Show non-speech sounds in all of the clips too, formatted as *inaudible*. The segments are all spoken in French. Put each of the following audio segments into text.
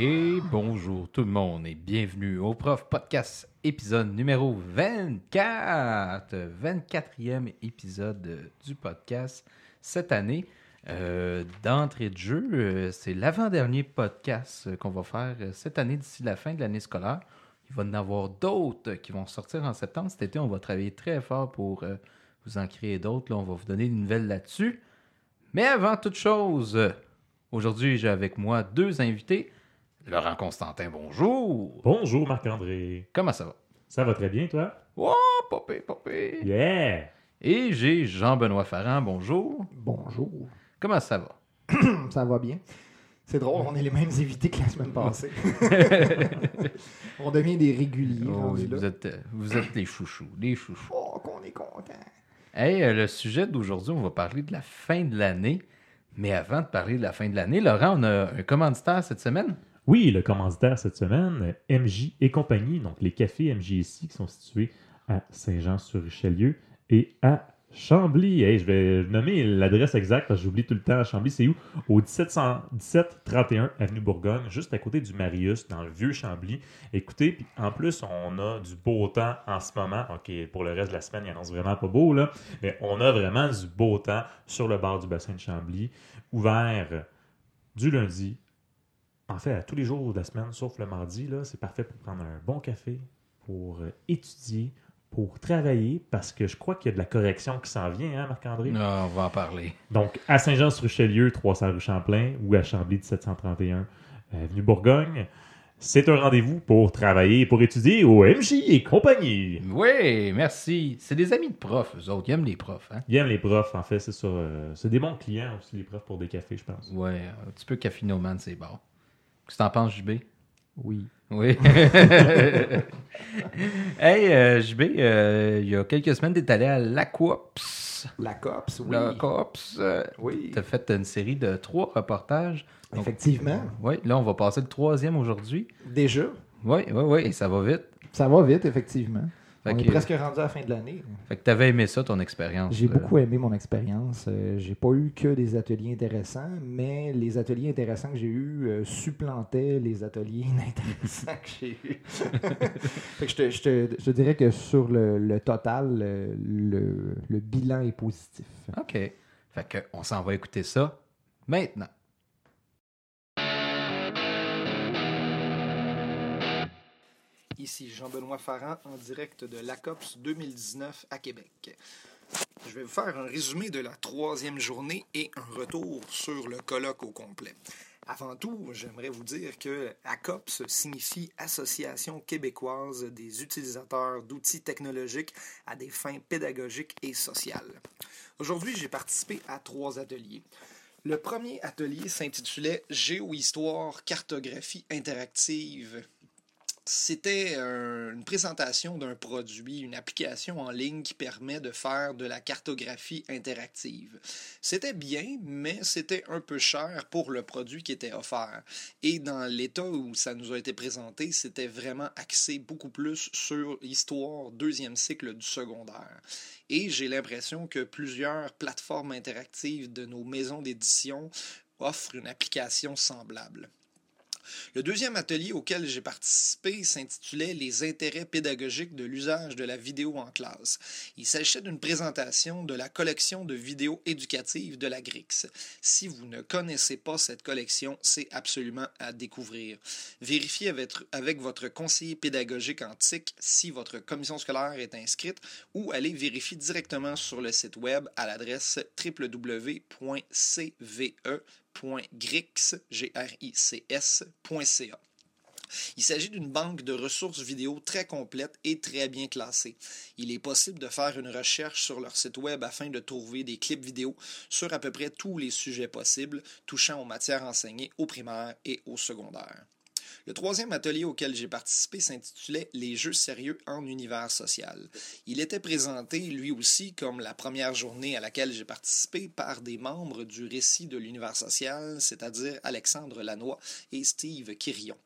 Et bonjour tout le monde et bienvenue au Prof Podcast épisode numéro 24. 24e épisode du podcast cette année. Euh, D'entrée de jeu, euh, c'est l'avant-dernier podcast qu'on va faire cette année d'ici la fin de l'année scolaire. Il va y en avoir d'autres qui vont sortir en septembre. Cet été, on va travailler très fort pour euh, vous en créer d'autres. Là, on va vous donner des nouvelles là-dessus. Mais avant toute chose, aujourd'hui, j'ai avec moi deux invités. Laurent Constantin, bonjour. Bonjour Marc-André. Comment ça va? Ça va très bien, toi? Oh, popé, popé. Yeah! Et j'ai Jean-Benoît Farran, bonjour. Bonjour. Comment ça va? *clears throat* Ça va bien. C'est drôle, on est les mêmes invités que la semaine passée. *laughs* on devient des réguliers. Oh, vous, là. êtes, vous êtes les chouchous, les chouchous. Oh, qu'on est content. Hey, euh, le sujet d'aujourd'hui, on va parler de la fin de l'année. Mais avant de parler de la fin de l'année, Laurent, on a un commanditaire cette semaine. Oui, le commanditaire cette semaine, MJ et compagnie, donc les cafés MJ ici qui sont situés à Saint-Jean-sur-Richelieu et à Chambly. Je vais nommer l'adresse exacte parce que j'oublie tout le temps. Chambly, c'est où? Au 1731 Avenue Bourgogne, juste à côté du Marius, dans le vieux Chambly. Écoutez, puis en plus, on a du beau temps en ce moment. OK, pour le reste de la semaine, il annonce vraiment pas beau, là. Mais on a vraiment du beau temps sur le bord du bassin de Chambly, ouvert du lundi en fait, à tous les jours de la semaine, sauf le mardi, c'est parfait pour prendre un bon café, pour euh, étudier, pour travailler, parce que je crois qu'il y a de la correction qui s'en vient, hein, Marc-André? Ah, on va en parler. Donc, à Saint-Jean-sur-Richelieu, 300 rue Champlain, ou à Chambly, 1731 avenue Bourgogne, c'est un rendez-vous pour travailler et pour étudier au MJ et compagnie. Oui, merci. C'est des amis de profs, eux autres. Ils aiment les profs, hein? Ils aiment les profs, en fait, c'est ça. euh, c'est des bons clients aussi, les profs, pour des cafés, je pense. Ouais, un petit peu caffinoman, c'est bon. Qu'est-ce que t'en penses, JB? Oui. Oui. *laughs* hey, euh, JB, euh, il y a quelques semaines, t'es allé à l'Aquops. La COPS, oui. L'Aquops. euh, Oui. T'as fait une série de trois reportages. Donc, Effectivement. Oui, là, on va passer le troisième aujourd'hui. Déjà. Oui, oui, oui, et ça va vite. Ça va vite, effectivement. Fait on que, est presque rendu à la fin de l'année. fait que t'avais aimé ça, ton expérience. J'ai là. beaucoup aimé mon expérience. Euh, j'ai pas eu que des ateliers intéressants, mais les ateliers intéressants que j'ai eus euh, supplantaient les ateliers *laughs* inintéressants que j'ai eus. *laughs* Fait que je, te, je te- je te dirais que sur le, le total, euh, le, le bilan est positif. OK. Fait que on s'en va écouter ça maintenant. Ici Jean-Benoît Farran en direct de l'ACOPS 2019 à Québec. Je vais vous faire un résumé de la troisième journée et un retour sur le colloque au complet. Avant tout, j'aimerais vous dire que ACOPS signifie Association québécoise des utilisateurs d'outils technologiques à des fins pédagogiques et sociales. Aujourd'hui, j'ai participé à trois ateliers. Le premier atelier s'intitulait Géohistoire, cartographie interactive c'était euh, une présentation d'un produit, une application en ligne qui permet de faire de la cartographie interactive. C'était bien, mais c'était un peu cher pour le produit qui était offert. Et dans l'état où ça nous a été présenté, c'était vraiment axé beaucoup plus sur l'histoire deuxième cycle du secondaire. Et j'ai l'impression que plusieurs plateformes interactives de nos maisons d'édition offrent une application semblable. Le deuxième atelier auquel j'ai participé s'intitulait Les intérêts pédagogiques de l'usage de la vidéo en classe. Il s'agissait d'une présentation de la collection de vidéos éducatives de la GRIX. Si vous ne connaissez pas cette collection, c'est absolument à découvrir. Vérifiez avec, votre conseiller pédagogique TIC si votre commission scolaire est inscrite ou allez vérifier directement sur le site web à l'adresse www.cve Il s'agit d'une banque de ressources vidéo très complète et très bien classée. Il est possible de faire une recherche sur leur site web afin de trouver des clips vidéo sur à peu près tous les sujets possibles touchant aux matières enseignées au primaire et au secondaire. Le troisième atelier auquel j'ai participé s'intitulait Les jeux sérieux en univers social. Il était présenté, lui aussi, comme la première journée à laquelle j'ai participé, par des membres du récit de l'univers social, c'est-à-dire Alexandre Lannoy et Steve Quirion.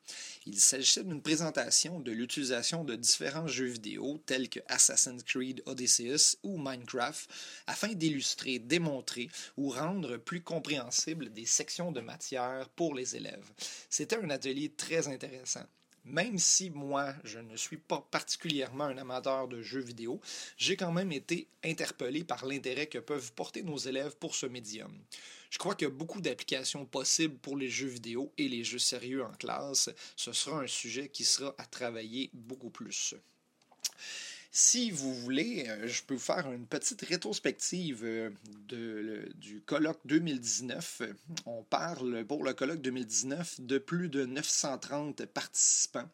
Il s'agissait d'une présentation de l'utilisation de différents jeux vidéo tels que Assassin's Creed Odysseus ou Minecraft afin d'illustrer, démontrer ou rendre plus compréhensibles des sections de matière pour les élèves. C'était un atelier très intéressant. Même si moi, je ne suis pas particulièrement un amateur de jeux vidéo, j'ai quand même été interpellé par l'intérêt que peuvent porter nos élèves pour ce médium. Je crois qu'il y a beaucoup d'applications possibles pour les jeux vidéo et les jeux sérieux en classe. Ce sera un sujet qui sera à travailler beaucoup plus. Si vous voulez, euh, je peux vous faire une petite rétrospective euh, du colloque 2019. On parle pour le colloque 2019 de plus de 930 participants,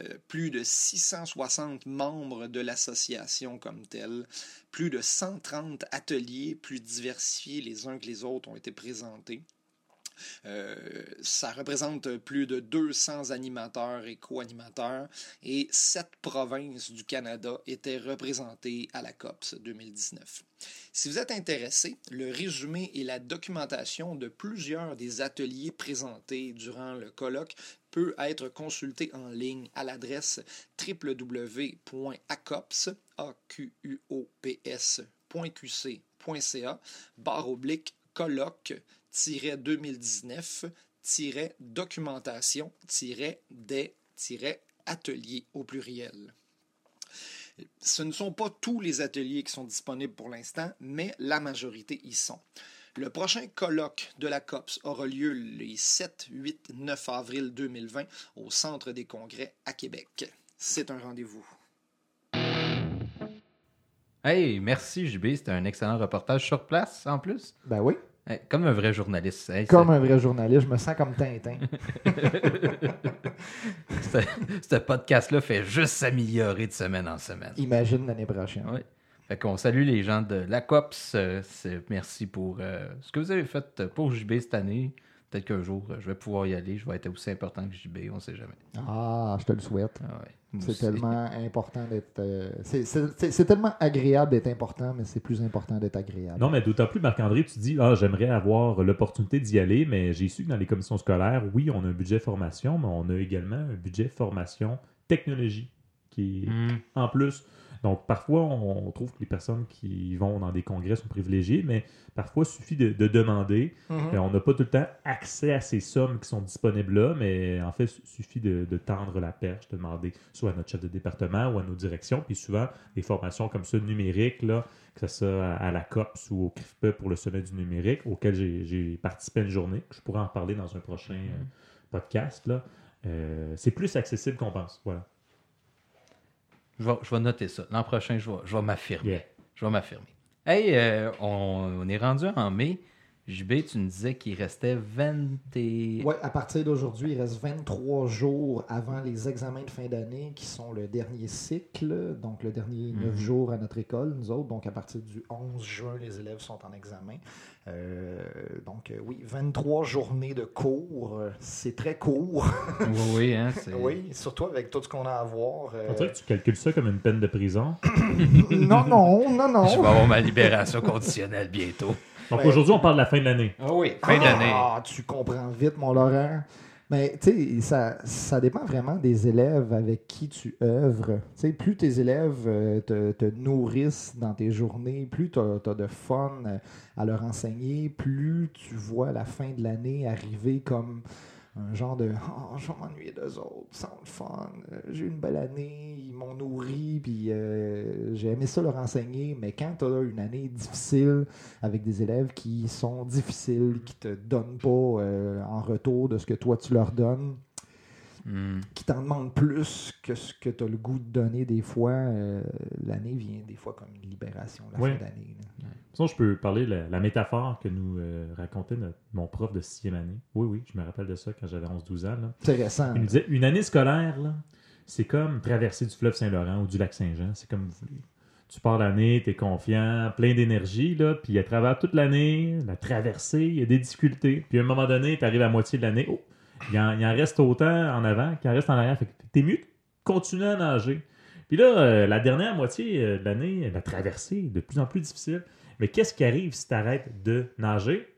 euh, plus de 660 membres de l'association comme telle, plus de 130 ateliers plus diversifiés les uns que les autres ont été présentés. Euh, ça représente plus de 200 animateurs et co-animateurs et sept provinces du Canada étaient représentées à la COPS 2019. Si vous êtes intéressé, le résumé et la documentation de plusieurs des ateliers présentés durant le colloque peut être consulté en ligne à l'adresse www.acops, A-Q-U-O-P-S.qc.ca, barre oblique colloque 2019 documentation des ateliers au pluriel. Ce ne sont pas tous les ateliers qui sont disponibles pour l'instant, mais la majorité y sont. Le prochain colloque de la COPS aura lieu les 7, 8, 9 avril 2020 au Centre des congrès à Québec. C'est un rendez-vous. Hey, merci JB, c'était un excellent reportage sur place en plus. Ben oui. Comme un vrai journaliste. Hey, Comme un vrai journaliste, je me sens comme Tintin. *laughs* ce- Ce podcast-là fait juste s'améliorer de semaine en semaine. Imagine l'année prochaine. Ouais. Fait qu'on salue les gens de la COPS. euh, merci pour euh, ce que vous avez fait pour JB cette année. Peut-être qu'un jour, euh, je vais pouvoir y aller. Je vais être aussi important que JB, on sait jamais. Ah, je te le souhaite. Ah ouais, C'est tellement important d'être. euh, c'est- c'est c'est- c'est tellement agréable d'être important, mais c'est plus important d'être agréable. Non, mais d'autant plus, Marc-André, tu dis, ah, j'aimerais avoir l'opportunité d'y aller, mais j'ai su que dans les commissions scolaires, oui, on a un budget formation, mais on a également un budget formation technologie qui est Hmm. en plus. Donc, parfois, on trouve que les personnes qui vont dans des congrès sont privilégiées, mais parfois, il suffit de, de demander. Mhm. Et on n'a pas tout le temps accès à ces sommes qui sont disponibles là, mais en fait, il suffit de, de tendre la perche, de demander soit à notre chef de département ou à nos directions. Puis souvent, des formations comme ça numériques, là, que ce soit à, à la COPS ou au CRIFPE pour le sommet du numérique, auquel j'ai- j'ai participé à une journée, que je pourrais en parler dans un prochain euh, podcast, là. Euh, c'est plus accessible qu'on pense. Voilà. Je vais, je vais noter ça. L'an prochain, je vais, je vais m'affirmer. Yeah. Je vais m'affirmer. Hey, euh, on, on est rendu en mai. JB, tu nous disais qu'il restait 20 et... Ouais, à partir d'aujourd'hui, il reste 23 jours avant les examens de fin d'année qui sont le dernier cycle, donc le dernier 9 Mhm. jours à notre école, nous autres. Donc à partir du 11 juin, les élèves sont en examen. Euh, donc euh, oui, 23 journées de cours, euh, c'est très court. Oui, oui, hein, *laughs* oui, surtout avec tout ce qu'on a à voir. euh. Dirait que tu calcules ça comme une peine de prison. *laughs* non, non, non, non. Je vais avoir ma libération conditionnelle bientôt. Donc Ouais. aujourd'hui, on parle de la fin de l'année. Ah oui, fin d'année. Ah, tu comprends vite, mon Laurent. Mais tu sais, ça, ça dépend vraiment des élèves avec qui tu œuvres. Tu sais, plus tes élèves euh, te, te nourrissent dans tes journées, plus tu as, de fun euh, à leur enseigner, plus tu vois la fin de l'année arriver comme un genre de *laughs* Oh, je vais m'ennuyer d'eux autres, sont le fun, euh, j'ai eu une belle année, ils m'ont nourri, puis euh, j'ai aimé ça leur enseigner. Mais quand tu as une année difficile, avec des élèves qui sont difficiles, qui te donnent pas euh, en retour de ce que toi tu leur donnes, Hmm. qui t'en demandent plus que ce que tu as le goût de donner des fois. euh, L'année vient des fois comme une libération, la fin d'année. là. Sinon, je peux parler de la, la métaphore que nous euh, racontait notre- mon prof de sixième année. Oui, oui, je me rappelle de ça quand j'avais 11-12 ans. là. Intéressant. Il nous disait une année scolaire, là, c'est comme traverser du fleuve Saint-Laurent ou du lac Saint-Jean. C'est comme vous voulez. Tu pars l'année, tu es confiant, plein d'énergie, là, puis à travers toute l'année, la traversée, il y a des difficultés. Puis à un moment donné, tu arrives à moitié de l'année, oh, il en, il en reste autant en avant qu'il en reste en arrière. Fait que t'es mieux de continuer à nager. Puis là, euh, la dernière moitié euh, de l'année, la traversée est de plus en plus difficile. Mais qu'est-ce qui arrive si tu arrêtes de nager?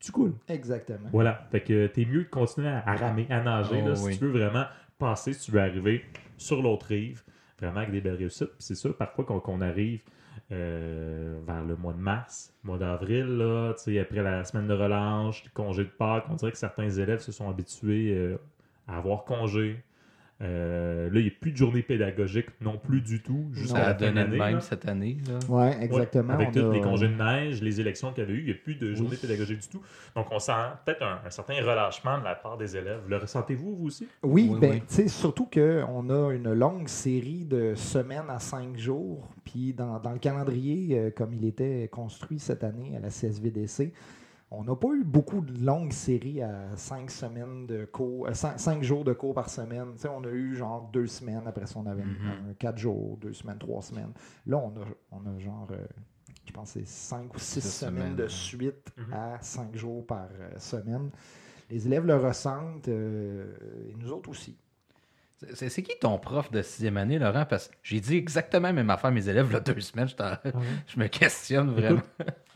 Tu coules. Exactement. Voilà. Fait que t'es mieux de continuer à, à ramer, à nager, Oh, là, si oui. tu veux vraiment passer si tu veux arriver sur l'autre rive, vraiment avec des belles réussites. Puis c'est sûr, parfois, qu'on qu'on arrive euh, vers le mois de mars, mois d'avril, après la semaine de relâche, congé de Pâques, on dirait que certains élèves se sont habitués euh, à avoir congé. Euh, là, il n'y a plus de journée pédagogique non plus du tout, jusqu'à Ça la a fin de même là. cette année. Ouais, exactement. avec tous a- les congés de neige, les élections qu'il y avait eu, il n'y a plus de journée pédagogique du tout. Donc, on sent peut-être un, un certain relâchement de la part des élèves. Le ressentez-vous, vous aussi? Oui, Oui, ben, oui. tu sais, surtout qu'on a une longue série de semaines à cinq jours. Puis dans, dans le calendrier, euh, comme il était construit cette année à la CSVDC, on n'a pas eu beaucoup de longues séries à cinq semaines de cours, euh, cinq, cinq jours de cours par semaine. On a eu genre deux semaines, après ça on avait Mhm. quatre jours, deux semaines, trois semaines. Là, on a, on a genre, euh, je pense c'est cinq ou six semaines, semaines, de suite Mhm. à cinq jours par euh, semaine. Les élèves le ressentent, euh, et nous autres aussi. C'est qui ton prof de sixième année, Laurent? Parce que j'ai dit exactement la même affaire à mes élèves là, deux semaines. Je, *laughs* je me questionne vraiment.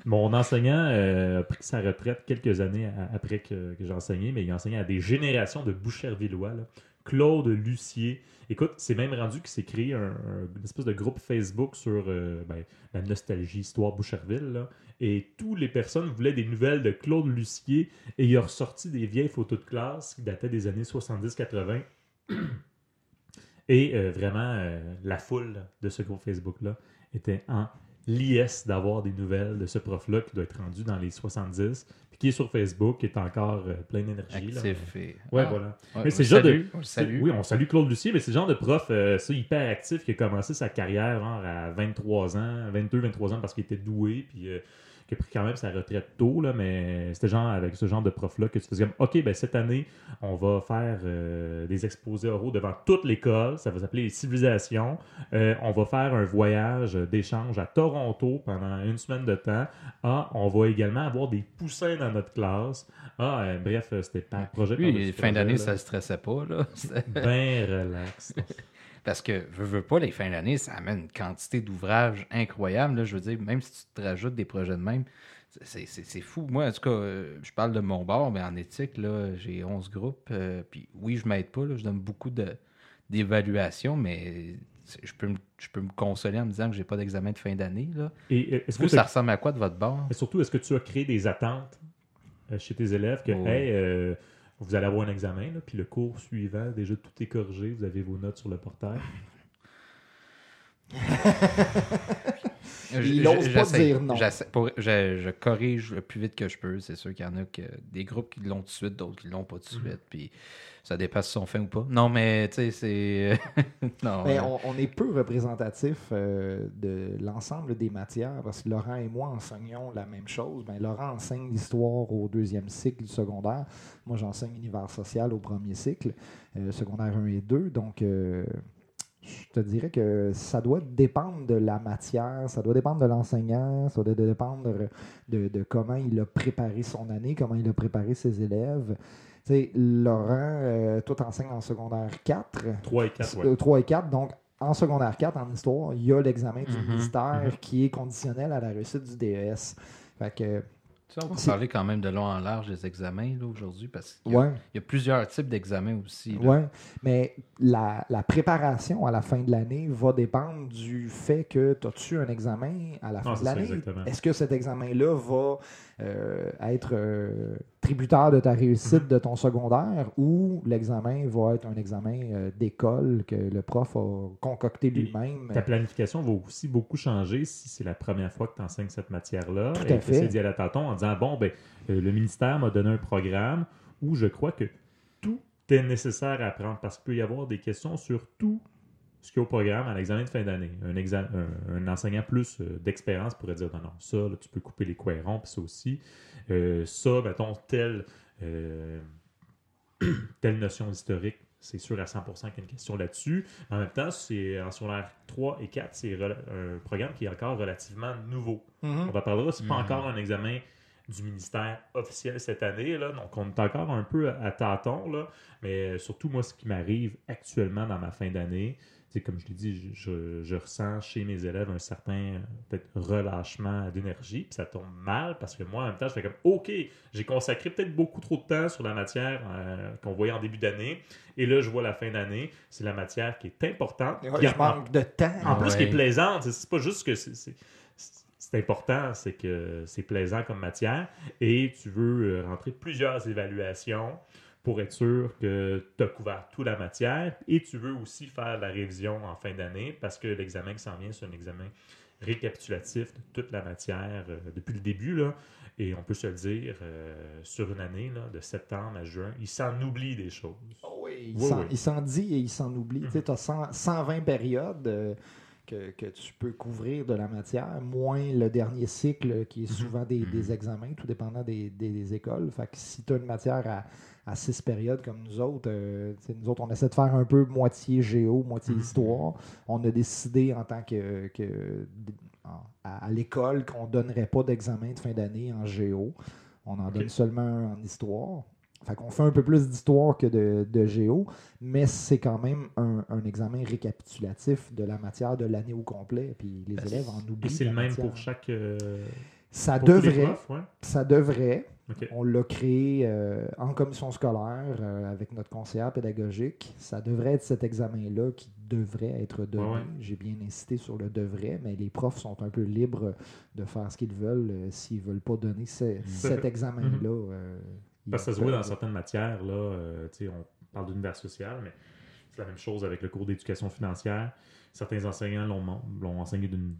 Mon enseignant euh, a pris sa retraite quelques années après que, que j'ai enseigné, mais il enseignait à des générations de Bouchervillois. là. Claude Lucier. Écoute, c'est même rendu qu'il s'est créé un, un- une espèce de groupe Facebook sur euh, ben, la nostalgie, histoire Boucherville. là. Et toutes les personnes voulaient des nouvelles de Claude Lucier. Et il a ressorti des vieilles photos de classe qui dataient des années 70-80. *clears throat* Et euh, vraiment, euh, la foule de ce groupe Facebook-là était en liesse d'avoir des nouvelles de ce prof-là qui doit être rendu dans les 70, puis qui est sur Facebook, qui est encore euh, plein d'énergie. là. Et... Ouais, Ah, voilà. ouais, Mais c'est genre de- on le salue. Oui, on salue Claude Lucier, mais c'est le genre de prof ça, hyper actif qui a commencé sa carrière genre, à 23 ans, 22-23 ans parce qu'il était doué, puis qui a pris quand même sa retraite tôt, là, mais c'était genre avec ce genre de prof-là que tu faisais comme OK, ben cette année, on va faire euh, des exposés oraux devant toute l'école, ça va s'appeler les civilisations. Euh, on va faire un voyage d'échange à Toronto pendant une semaine de temps. Ah, on va également avoir des poussins dans notre classe. Ah, euh, bref, c'était pas un projet. Par-dessus fin d'année, ça ne stressait pas. Là. *laughs* Ben relax. Parce que, veux, veux pas, les fins d'année, ça amène une quantité d'ouvrages incroyable. Là. Je veux dire, même si tu te rajoutes des projets de même, c'est- fou. Moi, en tout cas, euh, je parle de mon bord, mais en éthique, là, j'ai 11 groupes. euh, puis oui, je m'aide pas. là, je donne beaucoup d'évaluations, mais je peux, me, je peux me consoler en me disant que j'ai pas d'examen de fin d'année. Et euh, est-ce que ça ressemble à quoi de votre bord? Et surtout, est-ce que tu as créé des attentes chez tes élèves que, Oh. hey, euh, vous allez avoir un examen, puis le cours suivant, déjà tout est vous avez vos notes sur le portail. *laughs* Il Je- n'ose je- pas dire non. pour- je, je corrige le plus vite que je peux. C'est sûr qu'il y en a que, des groupes qui l'ont tout de suite, d'autres qui l'ont pas tout de Mhm. suite. Puis ça dépasse sont faits ou pas. Non, mais tu sais, c'est. *laughs* non. Mais euh, on, on est peu représentatif euh, de l'ensemble des matières parce que Laurent et moi enseignons la même chose. Ben, Laurent enseigne l'histoire au deuxième cycle du secondaire. Moi, j'enseigne l'univers social au premier cycle, euh, secondaire 1 et 2. Donc, euh, je te dirais que ça doit dépendre de la matière, ça doit dépendre de l'enseignant, ça doit dépendre de, de comment il a préparé son année, comment il a préparé ses élèves. Tu sais, Laurent, euh, toi, t'enseignes en secondaire 4. 3 et 4, ouais. Euh, 3 et 4. Donc, en secondaire 4, en histoire, il y a l'examen du Mhm, ministère mhm. qui est conditionnel à la réussite du DES. Fait que, tu sais, on c'est- parler quand même de long en large des examens là, aujourd'hui parce qu'il y, a- ouais, il y a plusieurs types d'examens aussi. ouais. Mais la, la préparation à la fin de l'année va dépendre du fait que tu as-tu un examen à la fin Non, de l'année. Est-ce que cet examen-là va euh, être euh, tributaire de ta réussite de ton secondaire ou l'examen va être un examen euh, d'école que le prof a concocté lui-même? Ta planification va aussi beaucoup changer si c'est la première fois que tu enseignes cette matière-là. Tout et à essaies fait. d'y aller à tâtons en disant bon, ben, le ministère m'a donné un programme où je crois que tout est nécessaire à apprendre parce qu'il peut y avoir des questions sur tout ce qu'il y a au programme à l'examen de fin d'année. Un, exa- un, un enseignant plus euh, d'expérience pourrait dire non, non, ça, là, tu peux couper les cohérents, puis ça aussi. Euh, ça, mettons, tel. euh, *clears throat* telle notion historique, c'est sûr à 100% qu'il y a une question là-dessus. En même temps, c'est en secondaire 3 et 4, c'est un programme qui est encore relativement nouveau. Mhm. On va parler là, c'est pas Mhm. encore un examen du ministère officiel cette année. Là. Donc, on est encore un peu à, à tâtons. Là. Mais surtout, moi, ce qui m'arrive actuellement dans ma fin d'année, comme je l'ai dit, je, je- je ressens chez mes élèves un certain peut-être relâchement d'énergie. Puis ça tombe mal parce que moi, en même temps, je fais comme OK, j'ai consacré peut-être beaucoup trop de temps sur la matière euh, qu'on voyait en début d'année. Et là, je vois la fin d'année. C'est la matière qui est importante. Ouais, Qui, je en- manque de temps. en plus, qui est plaisante. C'est- pas juste que c'est- c'est c'est important, c'est que c'est plaisant comme matière et tu veux euh, rentrer plusieurs évaluations pour être sûr que tu as couvert toute la matière et tu veux aussi faire la révision en fin d'année parce que l'examen qui s'en vient, c'est un examen récapitulatif de toute la matière euh, depuis le début. Là, et on peut se le dire, euh, sur une année, là, de septembre à juin, il s'en oublie des choses. Oh oui, il Oui, s'en- oui. dit et il s'en oublie. Mhm. Tu sais, as 100 120 périodes euh, que, que tu peux couvrir de la matière, moins le dernier cycle qui est Mhm. souvent des, Mhm. des examens, tout dépendant des, des- des écoles. Fait que si tu as une matière à, à six périodes comme nous autres, euh, nous autres, on essaie de faire un peu moitié géo, moitié Mhm. histoire. On a décidé en tant que, à, à l'école qu'on ne donnerait pas d'examen de fin d'année en géo. On en donne seulement un en histoire. Fait qu'on fait un peu plus d'histoire que de, de géo, mais c'est quand même un, un examen récapitulatif de la matière de l'année au complet. Puis les Ben, élèves en oublient. Et c'est le même matière. pour chaque. euh, Ça pour devrait, profs, ouais? ça devrait. On l'a créé euh, en commission scolaire euh, avec notre conseillère pédagogique. Ça devrait être cet examen-là qui devrait être donné. Ouais, ouais. J'ai bien insisté sur le devrait, mais les profs sont un peu libres de faire ce qu'ils veulent. euh, S'ils ne veulent pas donner ce- *laughs* cet examen-là. Parce que ça se voit dans certaines matières, là, euh, tu sais, on parle d'univers social, mais c'est la même chose avec le cours d'éducation financière. Certains enseignants l'ont enseigné d'une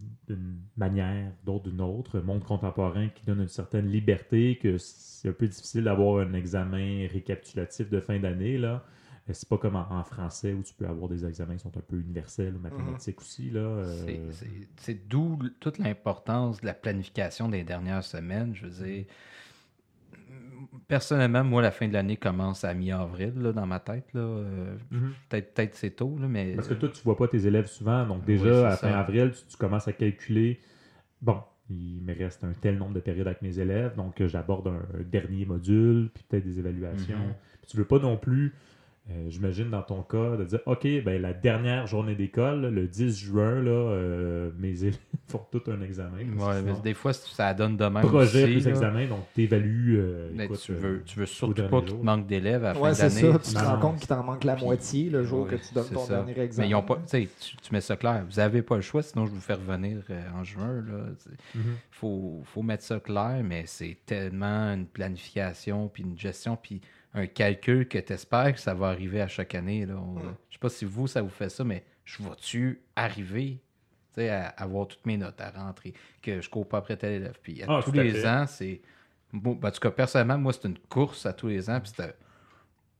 manière, d'autres d'une autre. Monde contemporain qui donne une certaine liberté, que c'est un peu difficile d'avoir un examen récapitulatif de fin d'année, là. Euh, C'est pas comme en, en français où tu peux avoir des examens qui sont un peu universels ou mathématiques aussi, là. euh, C'est- d'où toute l'importance de la planification des dernières semaines. Je veux dire, personnellement, moi, la fin de l'année commence à mi-avril là, dans ma tête. là. Euh, Mhm. Peut-être peut c'est tôt, là, mais. Parce que toi, tu vois pas tes élèves souvent. Donc, déjà, Oui, à fin avril, tu, tu commences à calculer. Bon, il me reste un tel nombre de périodes avec mes élèves. Donc, euh, j'aborde un, un dernier module, puis peut-être des évaluations. Mhm. Puis tu veux pas non plus, euh, j'imagine dans ton cas, de dire OK, ben, la dernière journée d'école, le 10 juin, là, euh, mes élèves *laughs* font tout un examen. Ouais, mais des fois, ça donne de même. projet aussi, plus là. examen, donc tu évalues. Mais tu, euh, veux, tu veux surtout pas qu'il manque d'élèves à la Ouais, fin c'est d'année. ça. Tu te rends compte qu'il t'en manque la moitié le jour que tu donnes ton ça. dernier examen. Mais ils ont pas, tu sais, tu, mets ça clair. Vous n'avez pas le choix, sinon je vous fais revenir euh, en juin. là. Il Mhm. faut, faut mettre ça clair, mais c'est tellement une planification, puis une gestion, puis un calcul que tu espères que ça va arriver à chaque année. Là. On- Je sais pas si vous, ça vous fait ça, mais je vois-tu arriver à avoir toutes mes notes à rentrer, que je cours pas après tel élève. Puis à Ah, tous les ans, c'est. Bon, ben, en tout cas, personnellement, moi, c'est une course à tous les ans, puis c'est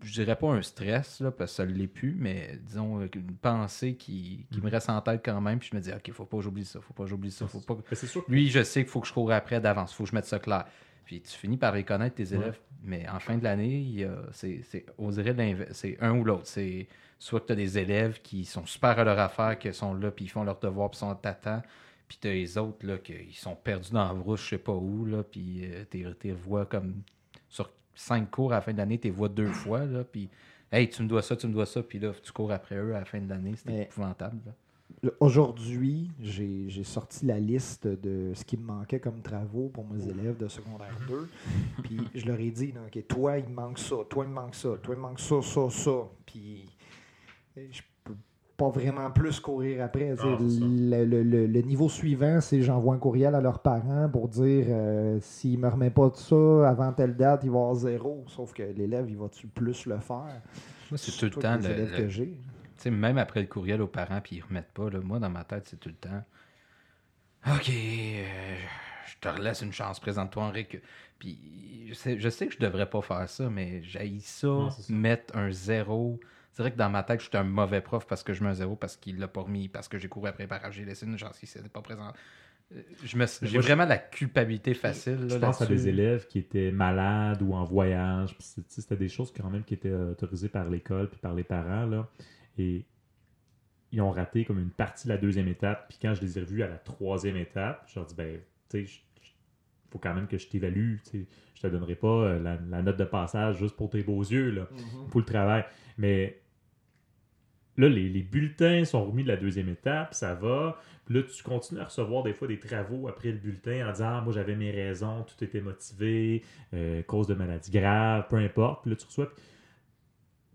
je dirais pas un stress, là, parce que ça ne l'est plus, mais disons une pensée qui, qui me reste en tête quand même. Puis je me dis, OK, faut pas que j'oublie ça, faut pas que j'oublie ça. Faut pas... que- Mais c'est sûr que Lui, je sais qu'il faut que je cours après d'avance, faut que je mette ça clair. Puis tu finis par les connaître, tes élèves, mais en fin de l'année, c'est, on dirait c'est un ou l'autre. C'est soit que tu as des élèves qui sont super à leur affaire, qui sont là, puis ils font leur devoir, puis sont t'attends. Puis tu as les autres, là, qui sont perdus dans la brousse, je sais pas où, là, puis euh, t'es revois comme sur cinq cours à la fin de l'année, tu les vois deux fois, là, puis hey, tu me dois ça, tu me dois ça, puis là, tu cours après eux à la fin de l'année, c'est Mais- épouvantable. là. Aujourd'hui, j'ai sorti la liste de ce qui me manquait comme travaux pour mes élèves de secondaire 2. Puis je leur ai dit, OK, toi, il me manque ça, toi, il me manque ça, toi, il me manque ça, ça, ça. Puis euh, je peux pas vraiment plus courir après. Ah, le, le- le- le niveau suivant, c'est j'envoie un courriel à leurs parents pour dire euh, s'il me remet pas de ça avant telle date, il va avoir zéro. Sauf que l'élève, il va-tu plus le faire? Moi, c'est tout le temps le- sais, même après le courriel aux parents, puis ils remettent pas, là, moi, dans ma tête, c'est tout le temps. OK, euh, je te relaisse une chance, présente-toi en. Puis je sais, je sais que je devrais pas faire ça, mais j'ai ça, Non, c'est ça. mettre un zéro. C'est vrai que dans ma tête, je suis un mauvais prof parce que je mets un zéro, parce qu'il l'a pas remis, parce que j'ai couru après par j'ai laissé une chance, il s'était pas présent. Euh, J'ai je- vraiment la culpabilité facile. Je là, pense à des élèves qui étaient malades ou en voyage. C'était des choses quand même qui étaient autorisées par l'école puis par les parents. Là. Et ils ont raté comme une partie de la deuxième étape. Puis quand je les ai revus à la troisième étape, je leur dis, ben, tu sais, faut quand même que je t'évalue. tu sais. Je te donnerai pas euh, la, la note de passage juste pour tes beaux yeux, là, pour le travail. Mais là, les, les bulletins sont remis de la deuxième étape, ça va. Puis là, tu continues à recevoir des fois des travaux après le bulletin en disant Ah, Moi, j'avais mes raisons, tout était motivé, euh, cause de maladie grave, peu importe. Puis là, tu reçois. Puis